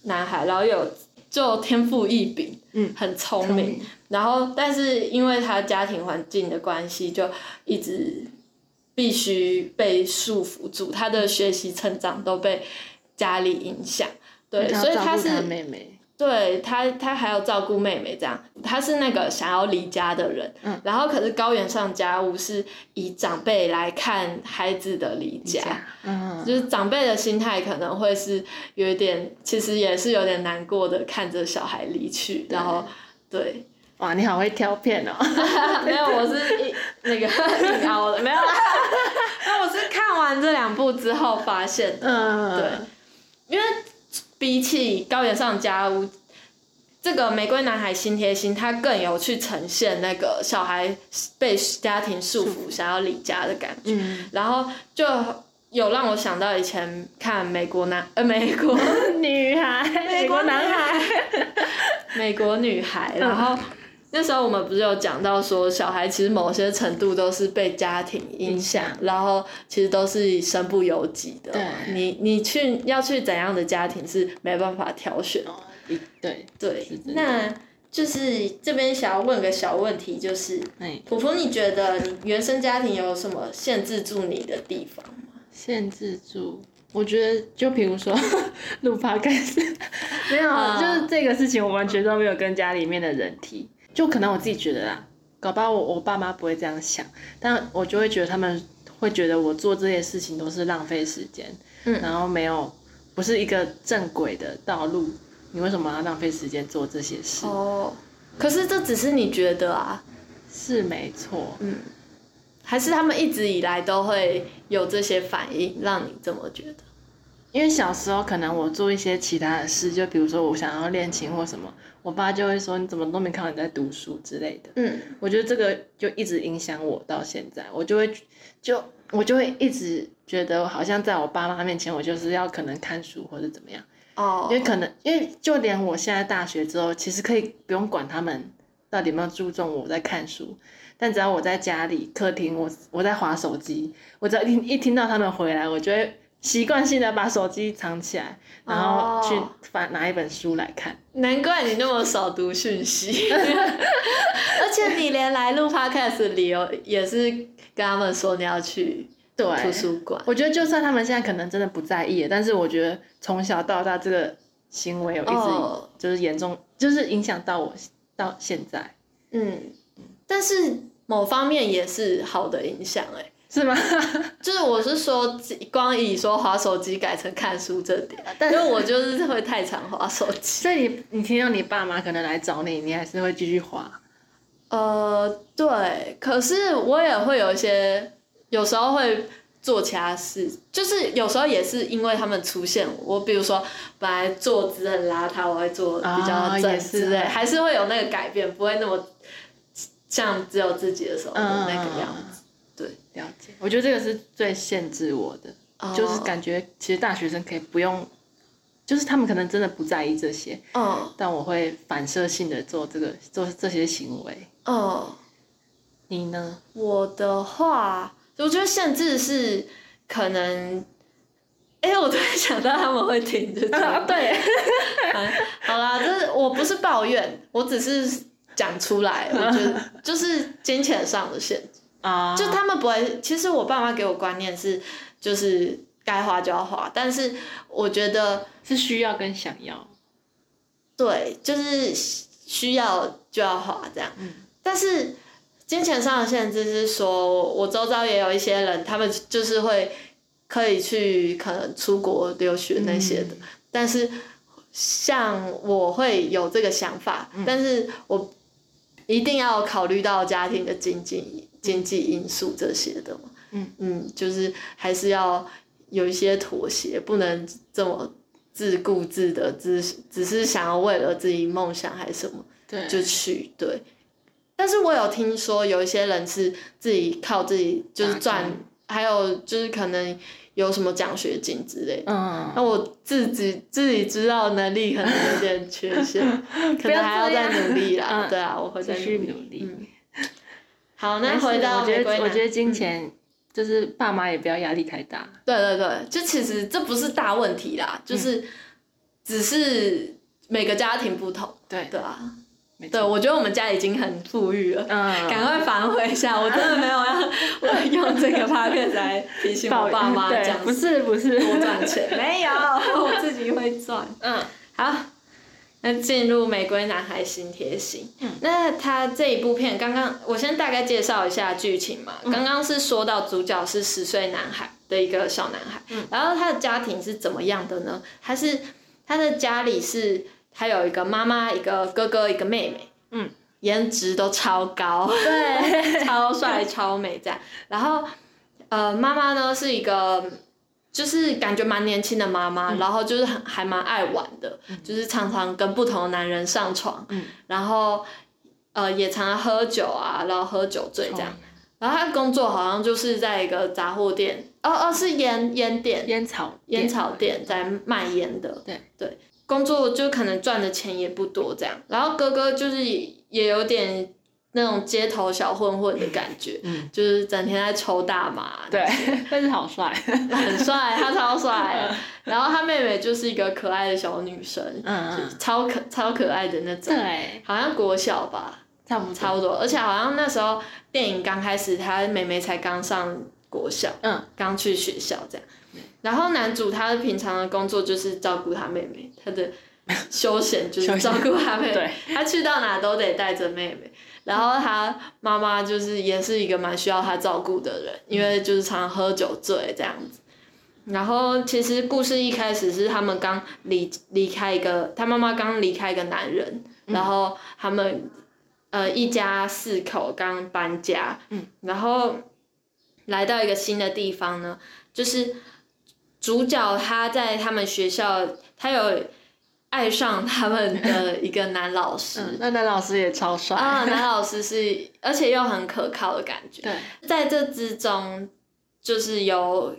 A: 男孩，然后有就天赋异禀，
B: 嗯，
A: 很聪明，然后但是因为他家庭环境的关系，就一直必须被束缚住，他的学习成长都被家里影响，对，所以
B: 他妹妹。
A: 对他，他还要照顾妹妹，这样他是那个想要离家的人。
B: 嗯
A: 然后可是高原上家务是以长辈来看孩子的离家，
B: 嗯，
A: 就是长辈的心态可能会是有一点，其实也是有点难过的，看着小孩离去，然后对，
B: 哇，你好会挑片哦。[LAUGHS]
A: 没有，我是一那个 [LAUGHS] 硬凹的，[LAUGHS] 没有啦。那我是看完这两部之后发现的，
B: 嗯，
A: 对，因为比起高原上家屋，这个玫瑰男孩心贴心，他更有去呈现那个小孩被家庭束缚、想要离家的感觉，
B: 嗯，
A: 然后就有让我想到以前看美国男呃美国
B: 女孩，美国男孩。
A: 美国女孩，然后。那时候我们不是有讲到说，小孩其实某些程度都是被家庭影响，然后其实都是身不由己的。
B: 对
A: 你你去要去怎样的家庭是没办法挑选的。
B: 一对，
A: 对那就是这边想要问个小问题，就是
B: 哎，
A: 普普，你觉得你原生家庭有什么限制住你的地方吗？
B: 限制住。我觉得，就比如说录 [LAUGHS] podcast，没有，
A: 啊
B: 就是这个事情，我完全都没有跟家里面的人提。就可能我自己觉得啦，搞不好我我爸妈不会这样想，但我就会觉得他们会觉得我做这些事情都是浪费时间，
A: 嗯
B: 然后没有不是一个正轨的道路，你为什么要浪费时间做这些事？
A: 哦，可是这只是你觉得啊，
B: 是没错，
A: 嗯，还是他们一直以来都会有这些反应，让你这么觉得？
B: 因为小时候可能我做一些其他的事，就比如说我想要练琴或什么，我爸就会说你怎么都没看到你在读书之类的。
A: 嗯
B: 我觉得这个就一直影响我到现在，我就会就我就会一直觉得好像在我爸妈面前，我就是要可能看书或者怎么样，
A: 哦，
B: 因为可能因为就连我现在大学之后，其实可以不用管他们到底有没有注重我在看书，但只要我在家里客厅，我我在划手机，我只要一听一听到他们回来，我就会习惯性的把手机藏起来，然后去
A: 哦。
B: 翻拿一本书来看。
A: 难怪你那么少读讯息，[LAUGHS] 而且你连来录 podcast 的理由也是跟他们说你要去
B: 对，
A: 图书馆。
B: 我觉得就算他们现在可能真的不在意，但是我觉得从小到大这个行为有一直
A: 哦。
B: 就是严重，就是影响到我到现在，
A: 嗯，但是某方面也是好的影响哎、
B: 是吗？[LAUGHS]
A: 就是我是说，光以说划手机改成看书这点，[LAUGHS]
B: 但
A: 因为我就是会太常划手机。[LAUGHS]
B: 所以你你听到你爸妈可能来找你，你还是会继续划。
A: 呃，对，可是我也会有一些，有时候会做其他事，就是有时候也是因为他们出现，我比如说本来坐姿很邋遢，我会做比较正
B: 啊也是
A: 之类，还是会有那个改变，不会那么像只有自己的时候的那个样子。对，
B: 了解，我觉得这个是最限制我的，
A: 哦
B: 就是感觉其实大学生可以不用，就是他们可能真的不在意这些，
A: 嗯
B: 但我会反射性的做这个做这些行为。
A: 嗯。
B: 你呢？
A: 我的话，我觉得限制是可能，哎、我突然想到他们会听，[LAUGHS] 就这样
B: 对，
A: 嗯 [LAUGHS] 好啦，就是我不是抱怨，我只是讲出来，我觉得 [LAUGHS] 就是金钱上的限制，
B: 啊，
A: 就他们不会。其实我爸妈给我观念是，就是该花就要花，但是我觉得
B: 是需要跟想要。
A: 对，就是需要就要花这样。但是金钱上的限制是说，我周遭也有一些人，他们就是会可以去可能出国留学那些的，但是像我会有这个想法，但是我一定要考虑到家庭的经济经济因素这些的嘛。
B: 嗯
A: 嗯，就是还是要有一些妥协，不能这么自顾自的，只只是想要为了自己梦想还是什么
B: 对，
A: 就去对。但是我有听说有一些人是自己靠自己就是赚，还有就是可能有什么奖学金之类的。
B: 嗯，
A: 那我自己自己知道能力可能有点缺陷，[LAUGHS] 可能还要再努力啦。
B: 嗯
A: 对啊，我会再
B: 继续
A: 努力。好，那回到
B: 我觉得我觉得金钱就是爸妈也不要压力太大。
A: 对对对，就其实这不是大问题啦，就是只是每个家庭不同，
B: 对。
A: 对啊。对，我觉得我们家已经很富裕了，
B: 嗯，
A: 赶快反悔一下，我真的没有要 [LAUGHS] 我用这个 p o d 来提醒我爸妈
B: 对
A: 这样
B: 不是不是。
A: 多赚钱，[LAUGHS] 没有，[LAUGHS] 我自己会赚。
B: 嗯，
A: 好，那进入《玫瑰男孩新贴心》。嗯，那他这一部片，刚刚我先大概介绍一下剧情嘛。刚刚是说到主角是十岁男孩的一个小男孩，嗯，然后他的家庭是怎么样的呢？他是他的家里是他有一个妈妈、一个哥哥、一个妹妹，
B: 嗯，
A: 颜值都超高，
B: 对，[LAUGHS]
A: 超帅超美这样。然后呃，妈妈呢是一个就是感觉蛮年轻的妈妈，然后就是很还蛮爱玩的，就是常常跟不同的男人上床，
B: 嗯。
A: 然后呃也常常喝酒啊，然后喝酒醉这样。然后他工作好像就是在一个杂货店，哦哦是烟烟店，
B: 烟草
A: 烟草店在卖烟的，
B: 对。
A: 对，工作就可能赚的钱也不多这样，然后哥哥就是也也有点那种街头小混混的感觉，
B: 嗯
A: 就是整天在抽大麻，
B: 对，[LAUGHS] 但是好帅。[LAUGHS]
A: 很帅，他超帅，[LAUGHS] 然后他妹妹就是一个可爱的小女生，
B: 嗯嗯，
A: 超可超可爱的那种，
B: 对，
A: 好像国小吧，
B: 差不多。
A: 差不多，而且好像那时候电影刚开始，他妹妹才刚上国小，
B: 嗯，
A: 刚去学校这样。然后男主他平常的工作就是照顾他妹妹，他的休闲就是照顾他妹妹，他去到哪都得带着妹妹。然后他妈妈就是也是一个蛮需要他照顾的人，因为就是常常喝酒醉这样子。然后其实故事一开始是他们刚离离开一个，他妈妈刚离开一个男人，然后他们呃一家四口刚搬家，然后来到一个新的地方呢，就是主角他在他们学校，他有爱上他们的一个男老师，
B: 那男老师也超帅
A: 啊，男老师是而且又很可靠的感觉，
B: 对，
A: 在这之中就是有。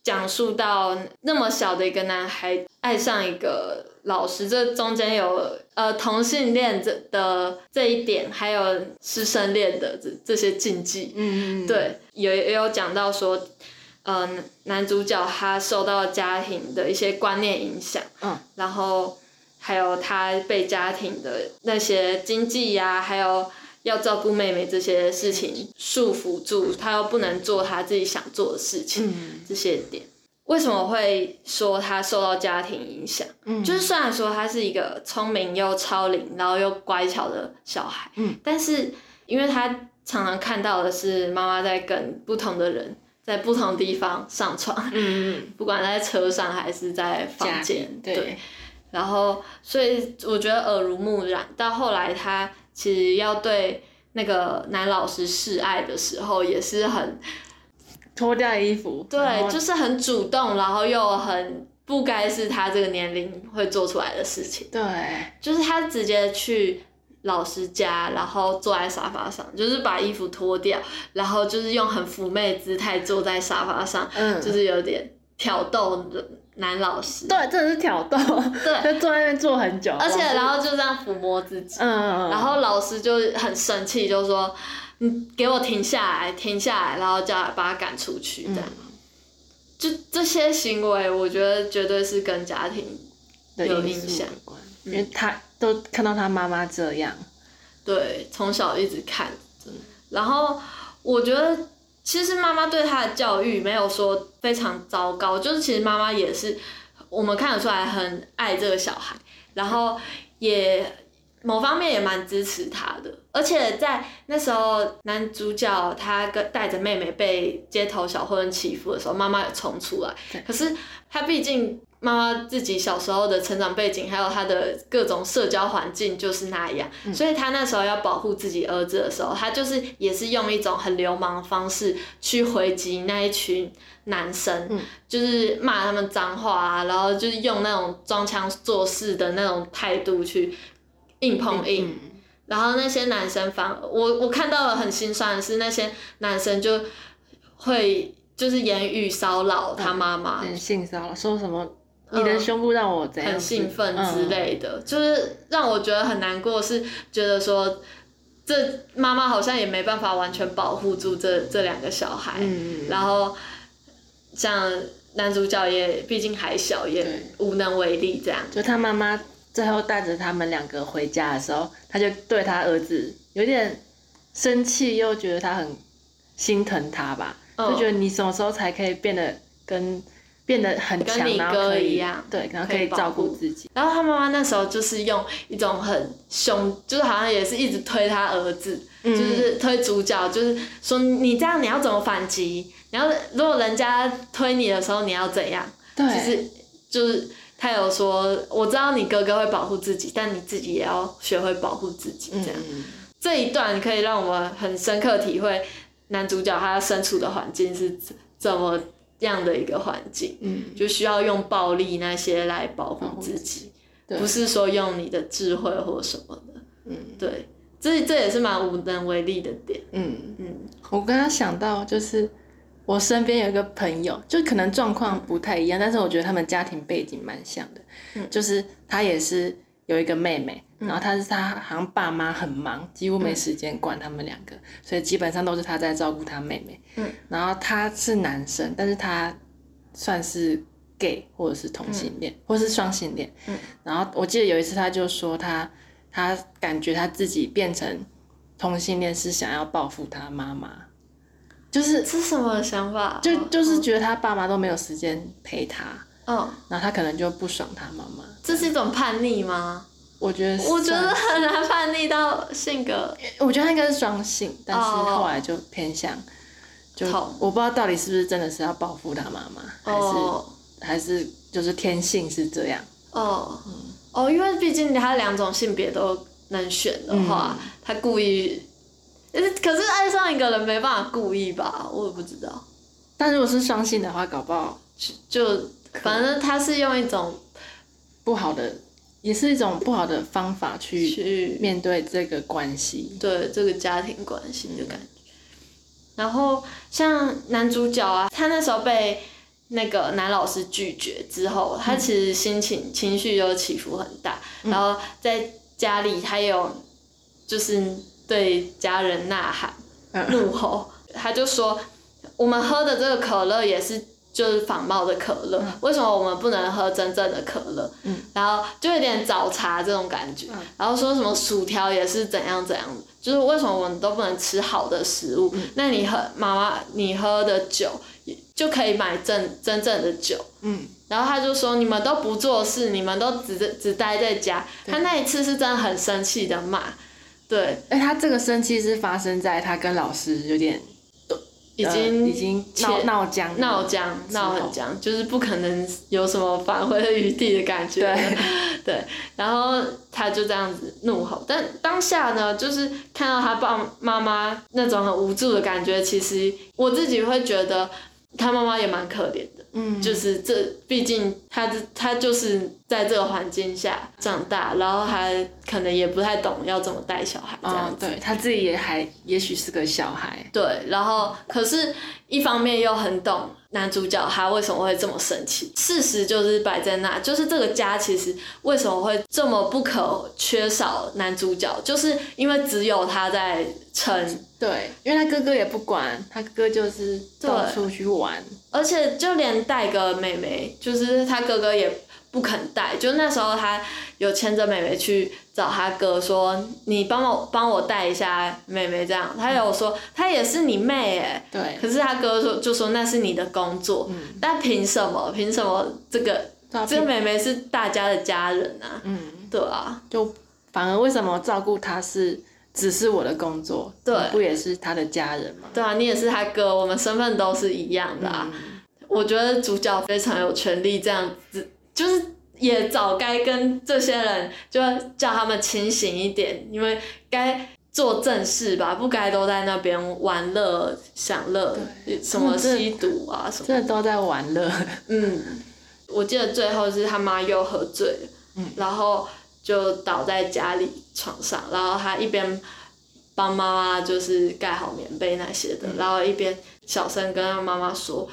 A: 讲述到那么小的一个男孩爱上一个老师，这中间有呃同性恋这的这一点，还有师生恋的这这些禁忌。
B: 嗯嗯。
A: 对，有也有讲到说，嗯，男主角他受到家庭的一些观念影响，
B: 嗯，
A: 然后还有他被家庭的那些经济呀，还有。要照顾妹妹这些事情束缚住，他又不能做他自己想做的事情，这些点，为什么会说他受到家庭影响？嗯，就是虽然说他是一个聪明又超龄，然后又乖巧的小孩，
B: 嗯，
A: 但是因为他常常看到的是妈妈在跟不同的人在不同地方上床，
B: 嗯。嗯，[LAUGHS]
A: 不管在车上还是在房间，
B: 对，
A: 然后所以我觉得耳濡目染，到后来他。其实要对那个男老师示爱的时候，也是很
B: 脱掉衣服，
A: 对，就是很主动，然后又很不该是他这个年龄会做出来的事情。
B: 对，
A: 就是他直接去老师家，然后坐在沙发上，就是把衣服脱掉，然后就是用很妩媚姿态坐在沙发上，
B: 嗯，
A: 就是有点挑逗的。男老师。
B: 对，真的是挑逗，
A: 对，[LAUGHS]
B: 就坐在那边坐很久，
A: 而且然后就这样抚摸自己，
B: 嗯，
A: 然后老师就很生气，就说：“你给我停下来，停下来，然后叫把他赶出去。”这样，就这些行为，我觉得绝对是跟家庭有影响，
B: 因为他都看到他妈妈这样，
A: 对，从小一直看，然后我觉得。其实妈妈对他的教育没有说非常糟糕，就是其实妈妈也是我们看得出来很爱这个小孩，然后也某方面也蛮支持他的。而且在那时候男主角他跟带着妹妹被街头小混混欺负的时候，妈妈也冲出来。可是他毕竟。妈妈自己小时候的成长背景，还有她的各种社交环境就是那样，所以她那时候要保护自己儿子的时候，她就是也是用一种很流氓的方式去回击那一群男生，就是骂他们脏话啊，然后就是用那种装腔作势的那种态度去硬碰硬，然后那些男生反我我看到了很心酸的是那些男生就会就是言语骚扰他妈妈，
B: 性骚扰说什么。你的胸部让我怎样？
A: 很兴奋之类的，就是让我觉得很难过，是觉得说这妈妈好像也没办法完全保护住这这两个小孩，然后像男主角也毕竟还小，也无能为力这样。
B: 就他妈妈最后带着他们两个回家的时候，他就对他儿子有点生气，又觉得他很心疼他吧，就觉得你什么时候才可以变得跟。变得很强，然后可以对，然后可以照顾自己。
A: 然后他妈妈那时候就是用一种很凶，就是好像也是一直推他儿子，就是推主角，就是说你这样你要怎么反击？然后如果人家推你的时候你要怎样？
B: 对，
A: 就是就是他有说，我知道你哥哥会保护自己，但你自己也要学会保护自己。这样这一段可以让我们很深刻体会男主角他身处的环境是怎么。这样的一个环境，
B: 嗯，
A: 就需要用暴力那些来保护自己，不是说用你的智慧或什么的，
B: 嗯，
A: 对，这这也是蛮无能为力的点，
B: 嗯。
A: 嗯。
B: 我刚刚想到，就是我身边有一个朋友，就可能状况不太一样，但是我觉得他们家庭背景蛮像的，
A: 嗯，
B: 就是他也是有一个妹妹。然后她是她好像爸妈很忙，几乎没时间管他们两个，所以基本上都是她在照顾她妹妹。
A: 嗯，
B: 然后他是男生，但是他算是 gay 或者是同性恋，或是双性恋。
A: 嗯，
B: 然后我记得有一次他就说他他感觉他自己变成同性恋是想要报复他妈妈，就是
A: 是什么想法？
B: 就就是觉得他爸妈都没有时间陪他。
A: 嗯，
B: 然后他可能就不爽他妈妈。
A: 这是一种叛逆吗？
B: 我觉得
A: 我觉得很难叛逆到性格。
B: 我觉得他应该是双性，但是
A: 哦
B: 后来就偏向，就
A: 痛
B: 我不知道到底是不是真的是要报复他妈妈，还是、
A: 哦
B: 还是就是天性是这样。
A: 哦哦，因为毕竟他两种性别都能选的话，
B: 嗯
A: 他故意。可是可是爱上一个人没办法故意吧？我也不知道。
B: 但如果是双性的话，搞不好
A: 就反正他是用一种
B: 不好的，也是一种不好的方法去
A: 去
B: 面对这个关系。
A: 对这个家庭关系的感觉。然后像男主角啊，他那时候被那个男老师拒绝之后，他其实心情情绪就起伏很大，然后在家里他有就是对家人呐喊、
B: 嗯
A: 怒吼，他就说我们喝的这个可乐也是。就是仿冒的可乐，为什么我们不能喝真正的可乐？
B: 嗯。
A: 然后就有点找茬这种感觉，
B: 嗯。
A: 然后说什么薯条也是怎样怎样。的，就是为什么我们都不能吃好的食物？
B: 嗯。
A: 那你喝妈妈你喝的酒也就可以买真真正的酒，
B: 嗯，
A: 然后他就说你们都不做事，你们都只只待在家。他那一次是真的很生气的骂，对，
B: 哎，他这个生气是发生在他跟老师有点呃
A: 已经
B: 已经闹闹僵
A: 闹僵闹很僵，就是不可能有什么返回的余地的感觉。
B: 对 [LAUGHS]
A: 对，然后他就这样子怒吼，但当下呢，就是看到他爸妈妈那种很无助的感觉，其实我自己会觉得他妈妈也蛮可怜的。
B: 嗯，
A: 就是这，毕竟他他就是在这个环境下长大，然后还可能也不太懂要怎么带小孩这样。
B: 对他自己也还也许是个小孩，
A: 对，然后可是一方面又很懂男主角他为什么会这么生气。事实就是摆在那，就是这个家其实为什么会这么不可缺少男主角，就是因为只有他在撑。
B: 对，因为他哥哥也不管，他哥哥就是到处去玩，
A: 而且就连带个妹妹，就是他哥哥也不肯带。就那时候他有牵着妹妹去找他哥说：“你帮我帮我带一下妹妹。”这样，他有说她也是你妹哎。
B: 对，
A: 可是他哥说就说那是你的工作，
B: 嗯，
A: 但凭什么？凭什么这个这个妹妹是大家的家人啊？
B: 嗯，
A: 对啊，
B: 就反而为什么照顾她是只是我的工作，
A: 对
B: 不也是他的家人吗？
A: 对啊，你也是他哥，我们身份都是一样的啊。
B: 嗯
A: 我觉得主角非常有权利这样子，就是也早该跟这些人就叫他们清醒一点，因为该做正事吧，不该都在那边玩乐享乐，什么吸毒啊什么。
B: 真的都在玩乐，
A: 嗯，我记得最后是他妈又喝醉了，
B: 嗯
A: 然后就倒在家里床上，然后他一边帮妈妈就是盖好棉被那些的，然后一边小声跟他妈妈说：“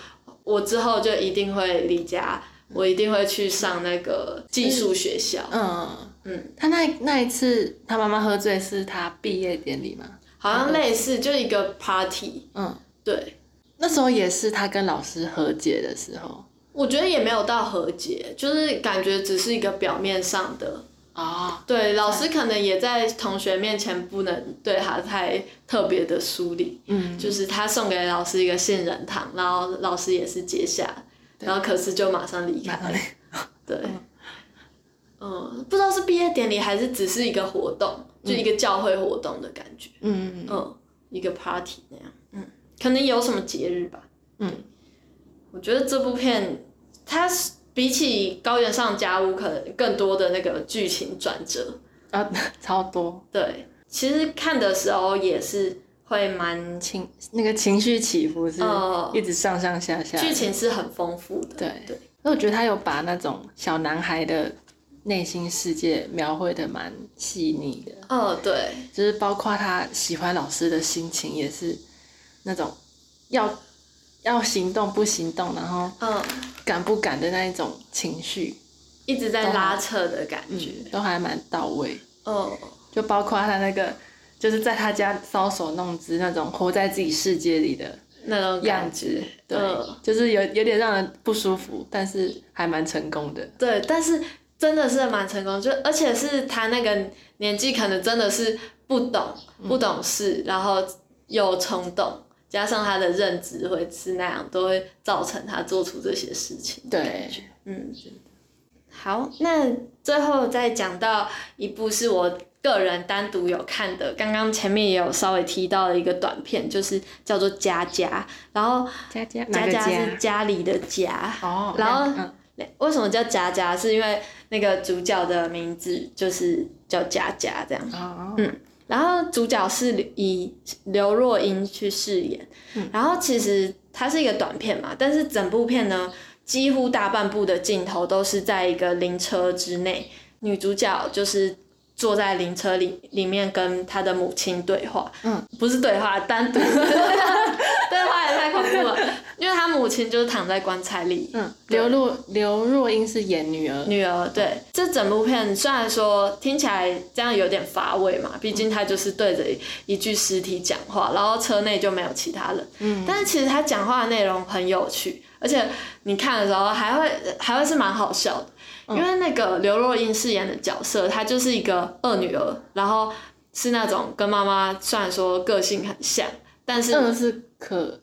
A: 我之后就一定会离家，我一定会去上那个寄宿学校。
B: 嗯
A: 嗯，
B: 他那那一次他妈妈喝醉是他毕业典礼吗？
A: 好像类似就一个 party，
B: 嗯，
A: 对。
B: 那时候也是他跟老师和解的时候
A: 我觉得也没有到和解，就是感觉只是一个表面上的
B: 啊，
A: 对，老师可能也在同学面前不能对他太特别的疏离，
B: 嗯，
A: 就是他送给老师一个杏仁糖，然后老师也是接下，然后可是就马上离开，对，嗯，不知道是毕业典礼还是只是一个活动，就一个教会活动的感觉，
B: 嗯。
A: 嗯，一个 party 那样，嗯，可能有什么节日吧，
B: 嗯，
A: 我觉得这部片它是比起高原上家屋可能更多的那个剧情转折。
B: 啊，[LAUGHS] 超多。
A: 对，其实看的时候也是会蛮
B: 情那个情绪起伏是
A: 呃
B: 一直上上下下，
A: 剧情是很丰富的。
B: 对。
A: 对，
B: 那我觉得他有把那种小男孩的内心世界描绘的蛮细腻的，
A: 哦，对，
B: 就是包括他喜欢老师的心情也是那种要要行动不行动，然后
A: 嗯，
B: 敢不敢的那一种情绪，
A: 一直在拉扯的感
B: 嗯。
A: 觉。，
B: 都还蛮到位。
A: 嗯，
B: 就包括他那个，就是在他家搔首弄姿那种活在自己世界里的
A: 那种
B: 样子，，对，
A: 嗯。
B: 就是有有点让人不舒服，但是还蛮成功的。
A: 对，但是真的是蛮成功，就而且是他那个年纪可能真的是不懂
B: 嗯。
A: 不懂事，然后有冲动，加上他的认知会是那样，都会造成他做出这些事情。
B: 对，
A: 嗯，好，那最后再讲到一部是我个人单独有看的，刚刚前面也有稍微提到的一个短片，就是叫做《家家》，然后
B: 家家
A: 家家是家里的家，
B: 哦，
A: 然后
B: 嗯
A: 为什么叫家家？是因为那个主角的名字就是叫家家这样。
B: 哦，
A: 嗯然后主角是以刘若英去饰演，然后其实它是一个短片嘛，但是整部片呢，几乎大半部的镜头都是在一个灵车之内，女主角就是坐在灵车里里面跟他的母亲对话，
B: 嗯，
A: 不是对话，单独。[LAUGHS] 对话也太恐怖了，因为他母亲就是躺在棺材里，
B: 嗯，刘若刘若英是演女儿，
A: 女儿，对，这整部片虽然说听起来这样有点乏味嘛，毕竟他就是对着一具尸体讲话，然后车内就没有其他人，
B: 嗯，
A: 但是其实他讲话的内容很有趣，而且你看的时候还会还会是蛮好笑的，因为那个刘若英饰演的角色，她就是一个二女儿，然后是那种跟妈妈虽然说个性很像，但是
B: 二是可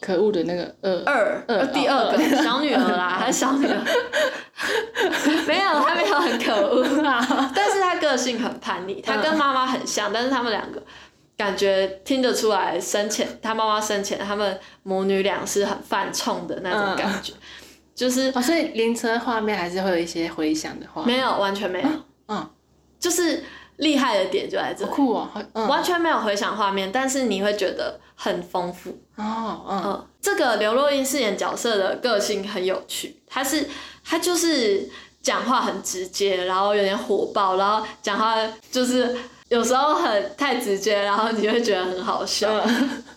B: 可恶的那个二，
A: 二
B: 二
A: 第二个
B: 哦
A: 小女儿啦，还是小女儿，没有，她没有很可恶，[LAUGHS] 但是她个性很叛逆，她跟妈妈很像，但是他们两个感觉听得出来，生前她妈妈生前他们母女俩是很犯冲的那种感觉，就是
B: 哦，所以灵车画面还是会有一些回响的画面，
A: 没有完全没有，
B: 嗯，
A: 就是厉害的点就在这里，
B: 好酷哦，嗯，
A: 完全没有回响画面，但是你会觉得很丰富。
B: 哦，嗯，
A: 嗯，这个刘若英饰演角色的个性很有趣，她是她就是讲话很直接，然后有点火爆，然后讲话就是有时候很太直接，然后你会觉得很好笑。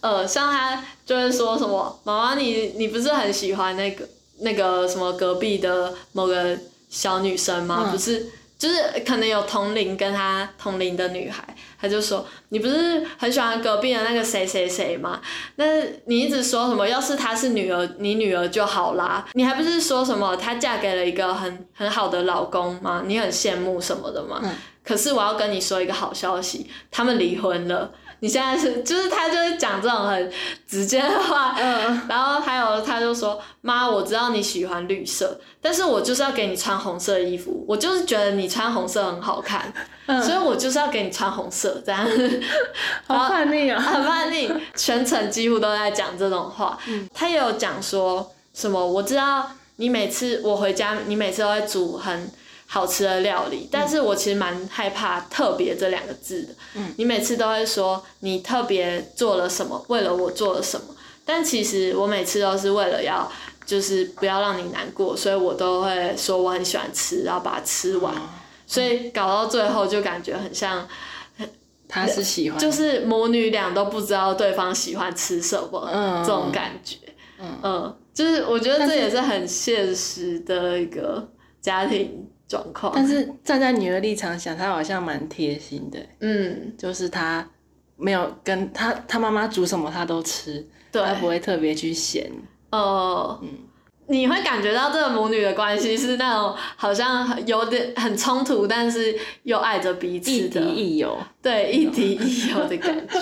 A: 呃，像她就会说什么：“妈妈，你你不是很喜欢那个那个什么隔壁的某个小女生嘛？
B: 嗯
A: 不是。”就是可能有同龄跟她同龄的女孩，她就说你不是很喜欢隔壁的那个谁谁谁吗？那你一直说什么？要是她是女儿，你女儿就好啦。你还不是说什么她嫁给了一个很很好的老公吗？你很羡慕什么的吗？
B: 嗯
A: 可是我要跟你说一个好消息，他们离婚了。你现在是，就是他就是讲这种很直接的话，
B: 嗯，[LAUGHS]
A: 然后还有他就说妈，我知道你喜欢绿色，但是我就是要给你穿红色衣服，我就是觉得你穿红色很好看，
B: 嗯
A: 所以我就是要给你穿红色，这样
B: 好叛逆啊，[LAUGHS]
A: 很叛逆，全程几乎都在讲这种话。他也有讲说什么，我知道你每次我回家，你每次都会煮很好吃的料理，但是我其实蛮害怕“特别”这两个字的。
B: 嗯，
A: 你每次都会说你特别做了什么，为了我做了什么，但其实我每次都是为了要。就是不要让你难过，所以我都会说我很喜欢吃，然后把它吃完，所以搞到最后就感觉很像
B: 他是喜欢，
A: 就是母女俩都不知道对方喜欢吃什么，
B: 嗯。
A: 这种感觉，
B: 嗯。
A: 就是我觉得这也是很现实的一个家庭状况。
B: 但是站在女儿立场想，她好像蛮贴心的，
A: 嗯，
B: 就是她没有跟她她妈妈煮什么她都吃，
A: 对，
B: 她不会特别去嫌，
A: 呃，
B: 嗯
A: 你会感觉到这个母女的关系是那种好像有点很冲突，但是又爱着彼此
B: 亦敌
A: 的，
B: 亦友，
A: 对，亦敌亦友的感觉。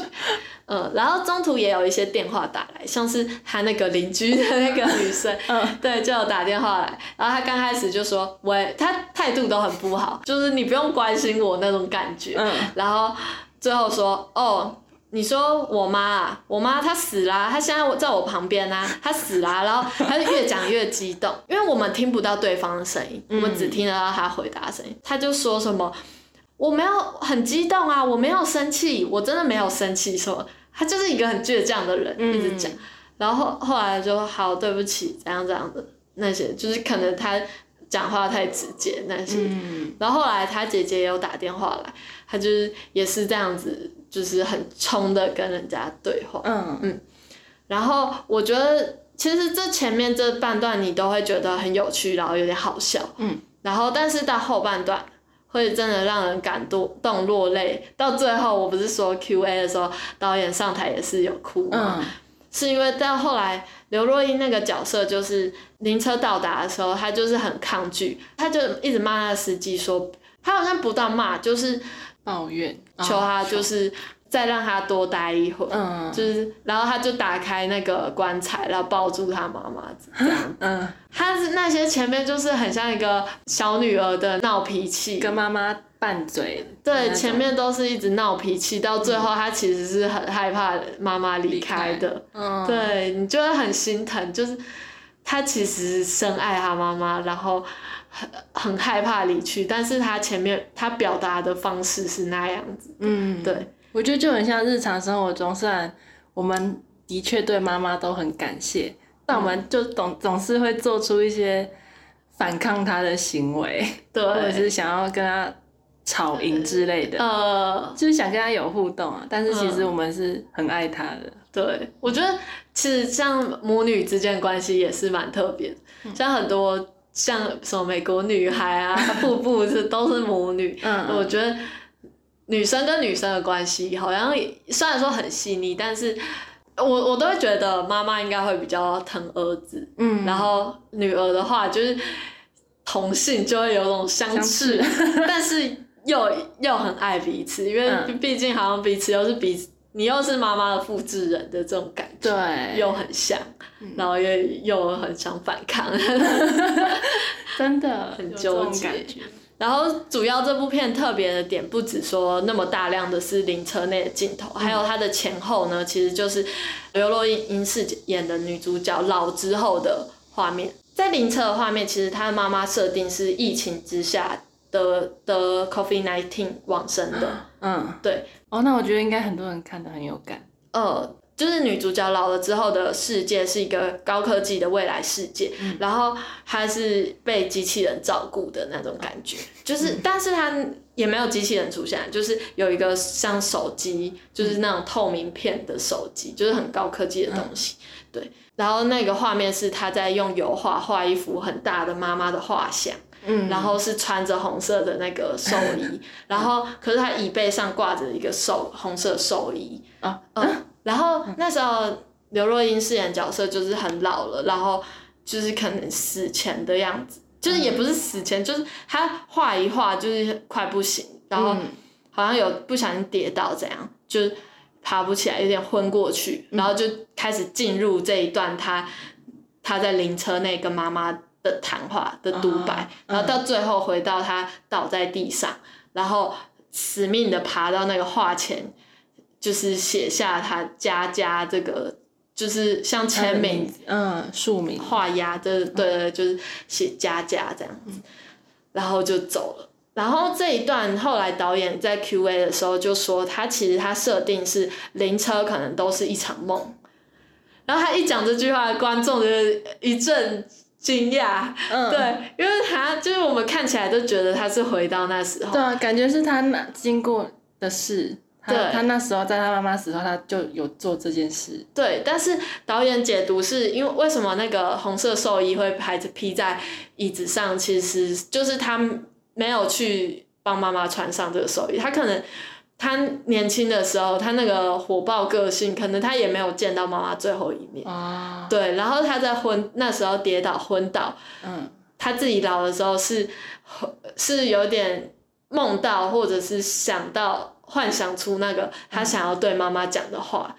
A: 嗯，然后中途也有一些电话打来，像是他那个邻居的那个女生，[LAUGHS]
B: 嗯
A: 对，就有打电话来，然后他刚开始就说，喂，他态度都很不好，就是你不用关心我那种感觉，
B: 嗯
A: 然后最后说，哦，你说我妈啊，我妈她死啦、她现在我在我旁边啊，[LAUGHS] 她死啦、然后他就越讲越激动，因为我们听不到对方的声音，我们只听得到他回答的声音，他就说什么。我没有很激动啊，我没有生气，我真的没有生气什么。他就是一个很倔强的人，
B: 嗯
A: 一直讲。然后后来就好，对不起，怎样怎样的那些，就是可能他讲话太直接那些。
B: 嗯
A: 然后后来他姐姐也有打电话来，他就是也是这样子，就是很冲的跟人家对话。
B: 嗯嗯
A: 然后我觉得其实这前面这半段你都会觉得很有趣，然后有点好笑。
B: 嗯。
A: 然后但是到后半段会真的让人感动动落泪，到最后我不是说 Q A 的时候导演上台也是有哭吗？
B: 嗯。
A: 是因为到后来刘若英那个角色就是灵车到达的时候，她就是很抗拒，她就一直骂那个司机说，她好像不到骂，就是
B: 抱怨，
A: 求他就是再让他多待一会儿，
B: 嗯。
A: 就是然后他就打开那个棺材，然后抱住他妈妈 [LAUGHS] 这样。
B: 嗯，
A: 他是那些前面就是很像一个小女儿的闹脾气，
B: 跟妈妈拌嘴。
A: 对，前面都是一直闹脾气，到最后他其实是很害怕妈妈离开的。
B: 嗯，
A: 对你就会很心疼，就是他其实深爱他妈妈，然后很很害怕离去，但是他前面他表达的方式是那样子，
B: 嗯，
A: 对，
B: 我觉得就很像日常生活中，虽然我们的确对妈妈都很感谢，但我们就总总是会做出一些反抗她的行为，对。或者，是想要跟她吵赢之类的，
A: 呃，
B: 就是想跟她有互动啊。但是其实
A: 嗯
B: 我们是很爱她的。
A: 对，我觉得其实像母女之间的关系也是蛮特别像很多像什么美国女孩啊、[LAUGHS] 瀑布是都是母女，
B: 嗯。
A: 我觉得女生跟女生的关系好像虽然说很细腻，但是我我都会觉得妈妈应该会比较疼儿子，
B: 嗯，
A: 然后女儿的话就是同性就会有种相
B: 相
A: 斥，但是又又很爱彼此，因为
B: 嗯。
A: 毕竟好像彼此又是彼此，你又是妈妈的复制人的这种感觉，
B: 对，
A: 又很像，然后又又很想反抗。[LAUGHS]
B: 真的。[LAUGHS]
A: 很纠结。然后主要这部片特别的点，不止说那么大量的是灵车内的镜头，还有它的前后呢，其实就是刘若英饰演的女主角老之后的画面。在灵车的画面，其实她的妈妈设定是疫情之下的的 COVID nineteen 往生的，
B: 嗯，
A: 对，
B: 哦，那我觉得应该很多人看的很有感。
A: 呃，就是女主角老了之后的世界是一个高科技的未来世界，然后她是被机器人照顾的那种感觉，就是，但是她也没有机器人出现，就是有一个像手机，就是那种透明片的手机，就是很高科技的东西，对。然后那个画面是她在用油画画一幅很大的妈妈的画像。
B: 嗯，
A: 然后是穿着红色的那个寿衣，[LAUGHS] 然后可是他椅背上挂着一个寿红色寿衣，
B: 啊，
A: 嗯，然后那时候刘若英饰演角色就是很老了，然后就是可能死前的样子，就是也不是死前，就是他画一画就是快不行，然后
B: 嗯。
A: 好像有不小心跌倒这样，就是爬不起来，有点昏过去，然后就开始进入这一段他他在灵车内跟妈妈的谈话的独白，
B: 哦
A: 然后到最后回到他倒在地上，然后死命的爬到那个画前，就是写下他家家这个，就是像签名
B: 嗯，署名，
A: 画押，对对对，就是写家家这样子，然后就走了。然后这一段后来导演在 Q&A 的时候就说，他其实他设定是灵车可能都是一场梦。然后他一讲这句话，观众就一阵惊讶，
B: 嗯，
A: 对，因为他就是我们看起来都觉得他是回到那时候，
B: 对啊，感觉是他那经过的事。他
A: 对
B: 他那时候在他妈妈死后，他就有做这件事。
A: 对，但是导演解读是因为为什么那个红色寿衣会还是披在椅子上，其实就是他没有去帮妈妈穿上这个寿衣，他可能他年轻的时候，他那个火爆个性，可能他也没有见到妈妈最后一面。
B: 哦，
A: 对，然后他在昏那时候跌倒昏倒，
B: 嗯，
A: 他自己老的时候是是有点梦到，或者是想到幻想出那个他想要对妈妈讲的话，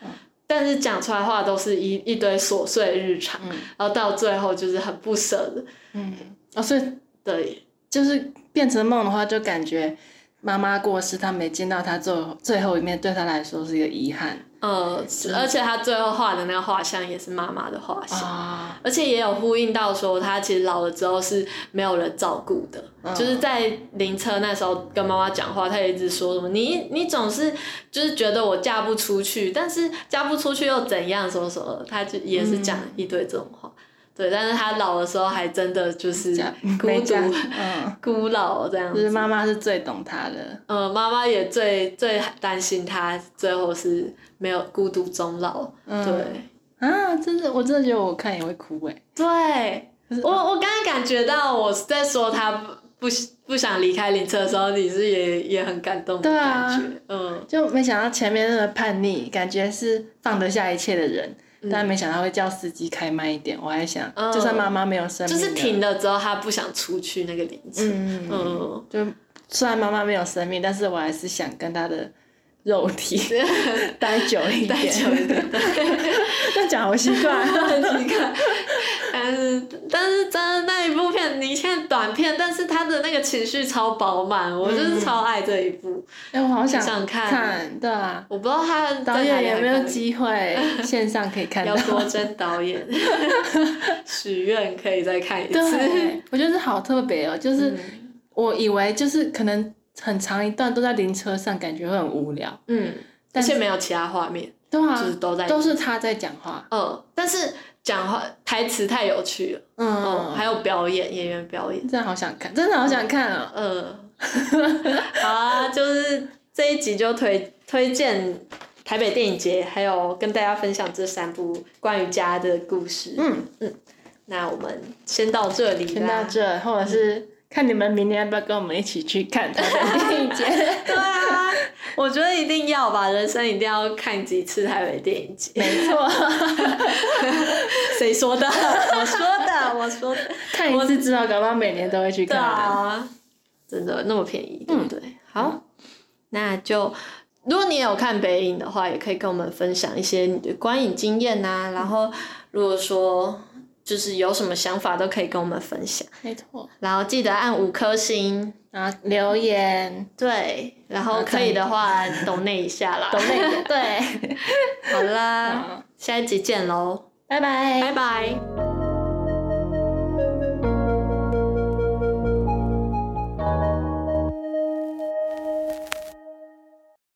A: 但是讲出来话都是一一堆琐碎日常，
B: 嗯。
A: 然后到最后就是很不舍的，
B: 嗯，哦，所以
A: 对
B: 就是变成梦的话，就感觉妈妈过世，他没见到他最后最后一面，对他来说是一个遗憾
A: 呃，而且他最后画的那个画像也是妈妈的画像。
B: 啊。
A: 而且也有呼应到说，他其实老了之后是没有人照顾的，
B: 嗯
A: 就是在灵车那时候跟妈妈讲话，他也一直说什么你你总是就是觉得我嫁不出去，但是嫁不出去又怎样什么什么，他就也是讲一堆这种话。对，但是他老的时候还真的就是孤独
B: 嗯，[LAUGHS]
A: 孤老这样子。
B: 就是妈妈是最懂他的。
A: 嗯，妈妈也最最担心他最后是没有孤独终老。
B: 嗯
A: 对
B: 啊，真的，我真的觉得我看也会哭哎。
A: 对，我我刚才感觉到我在说他不不不想离开灵车的时候，你是也也很感动的感觉，嗯，
B: 就没想到前面那么叛逆，感觉是放得下一切的人，但没想到会叫司机开慢一点。我还想，
A: 嗯
B: 就算妈妈没有生命，
A: 就是停了之后，他不想出去那个凌晨，
B: 嗯就虽然妈妈没有生命，但是我还是想跟他的肉体。[LAUGHS] 待久一点，
A: 待久一点，[LAUGHS]
B: 这样讲好奇怪，
A: 很奇怪。但是但是真的那一部片，你看短片，但是他的那个情绪超饱满，我就是超爱这一部。
B: 哎、我好想
A: 想看？
B: 看，对啊，
A: 我不知道他
B: 导演有没有机会线上可以看到？
A: 姚？国珍导演。[LAUGHS] 许愿可以再看一次。
B: 对，我觉得好特别哦，就是
A: 嗯。
B: 我以为就是可能很长一段都在灵车上，感觉会很无聊，
A: 嗯，而
B: 但是
A: 且没有其他画面，
B: 对啊，
A: 就是都在
B: 都是他在讲话，
A: 嗯，但是讲话台词太有趣了，嗯，
B: 嗯，
A: 还有表演演员表演，
B: 真的好想看，真的好想看哦。
A: 呃，好啊，就是这一集就推推荐台北电影节，还有跟大家分享这三部关于家的故事。
B: 嗯嗯，
A: 那我们先到这里啦，
B: 先到这，或者是看你们明年要不要跟我们一起去看台北电影节？[LAUGHS]
A: 对啊，我觉得一定要吧，人生一定要看几次台北电影节。
B: 没错，[LAUGHS]
A: 谁说的？我说的，我说的。
B: 看一次知道，搞不好每年都会去看的。
A: 啊，真的那么便宜，对不对？好，那就如果你有看北影的话，也可以跟我们分享一些你的观影经验呐、然后如果说就是有什么想法，都可以跟我们分享。
B: 没错，
A: 然后记得按五颗星，
B: 然后留言，
A: 对，然后可以的话抖内一下啦。
B: 抖那个，对，
A: 好啦，
B: 好。
A: 下一集见喽，
B: 拜拜。
A: 拜拜。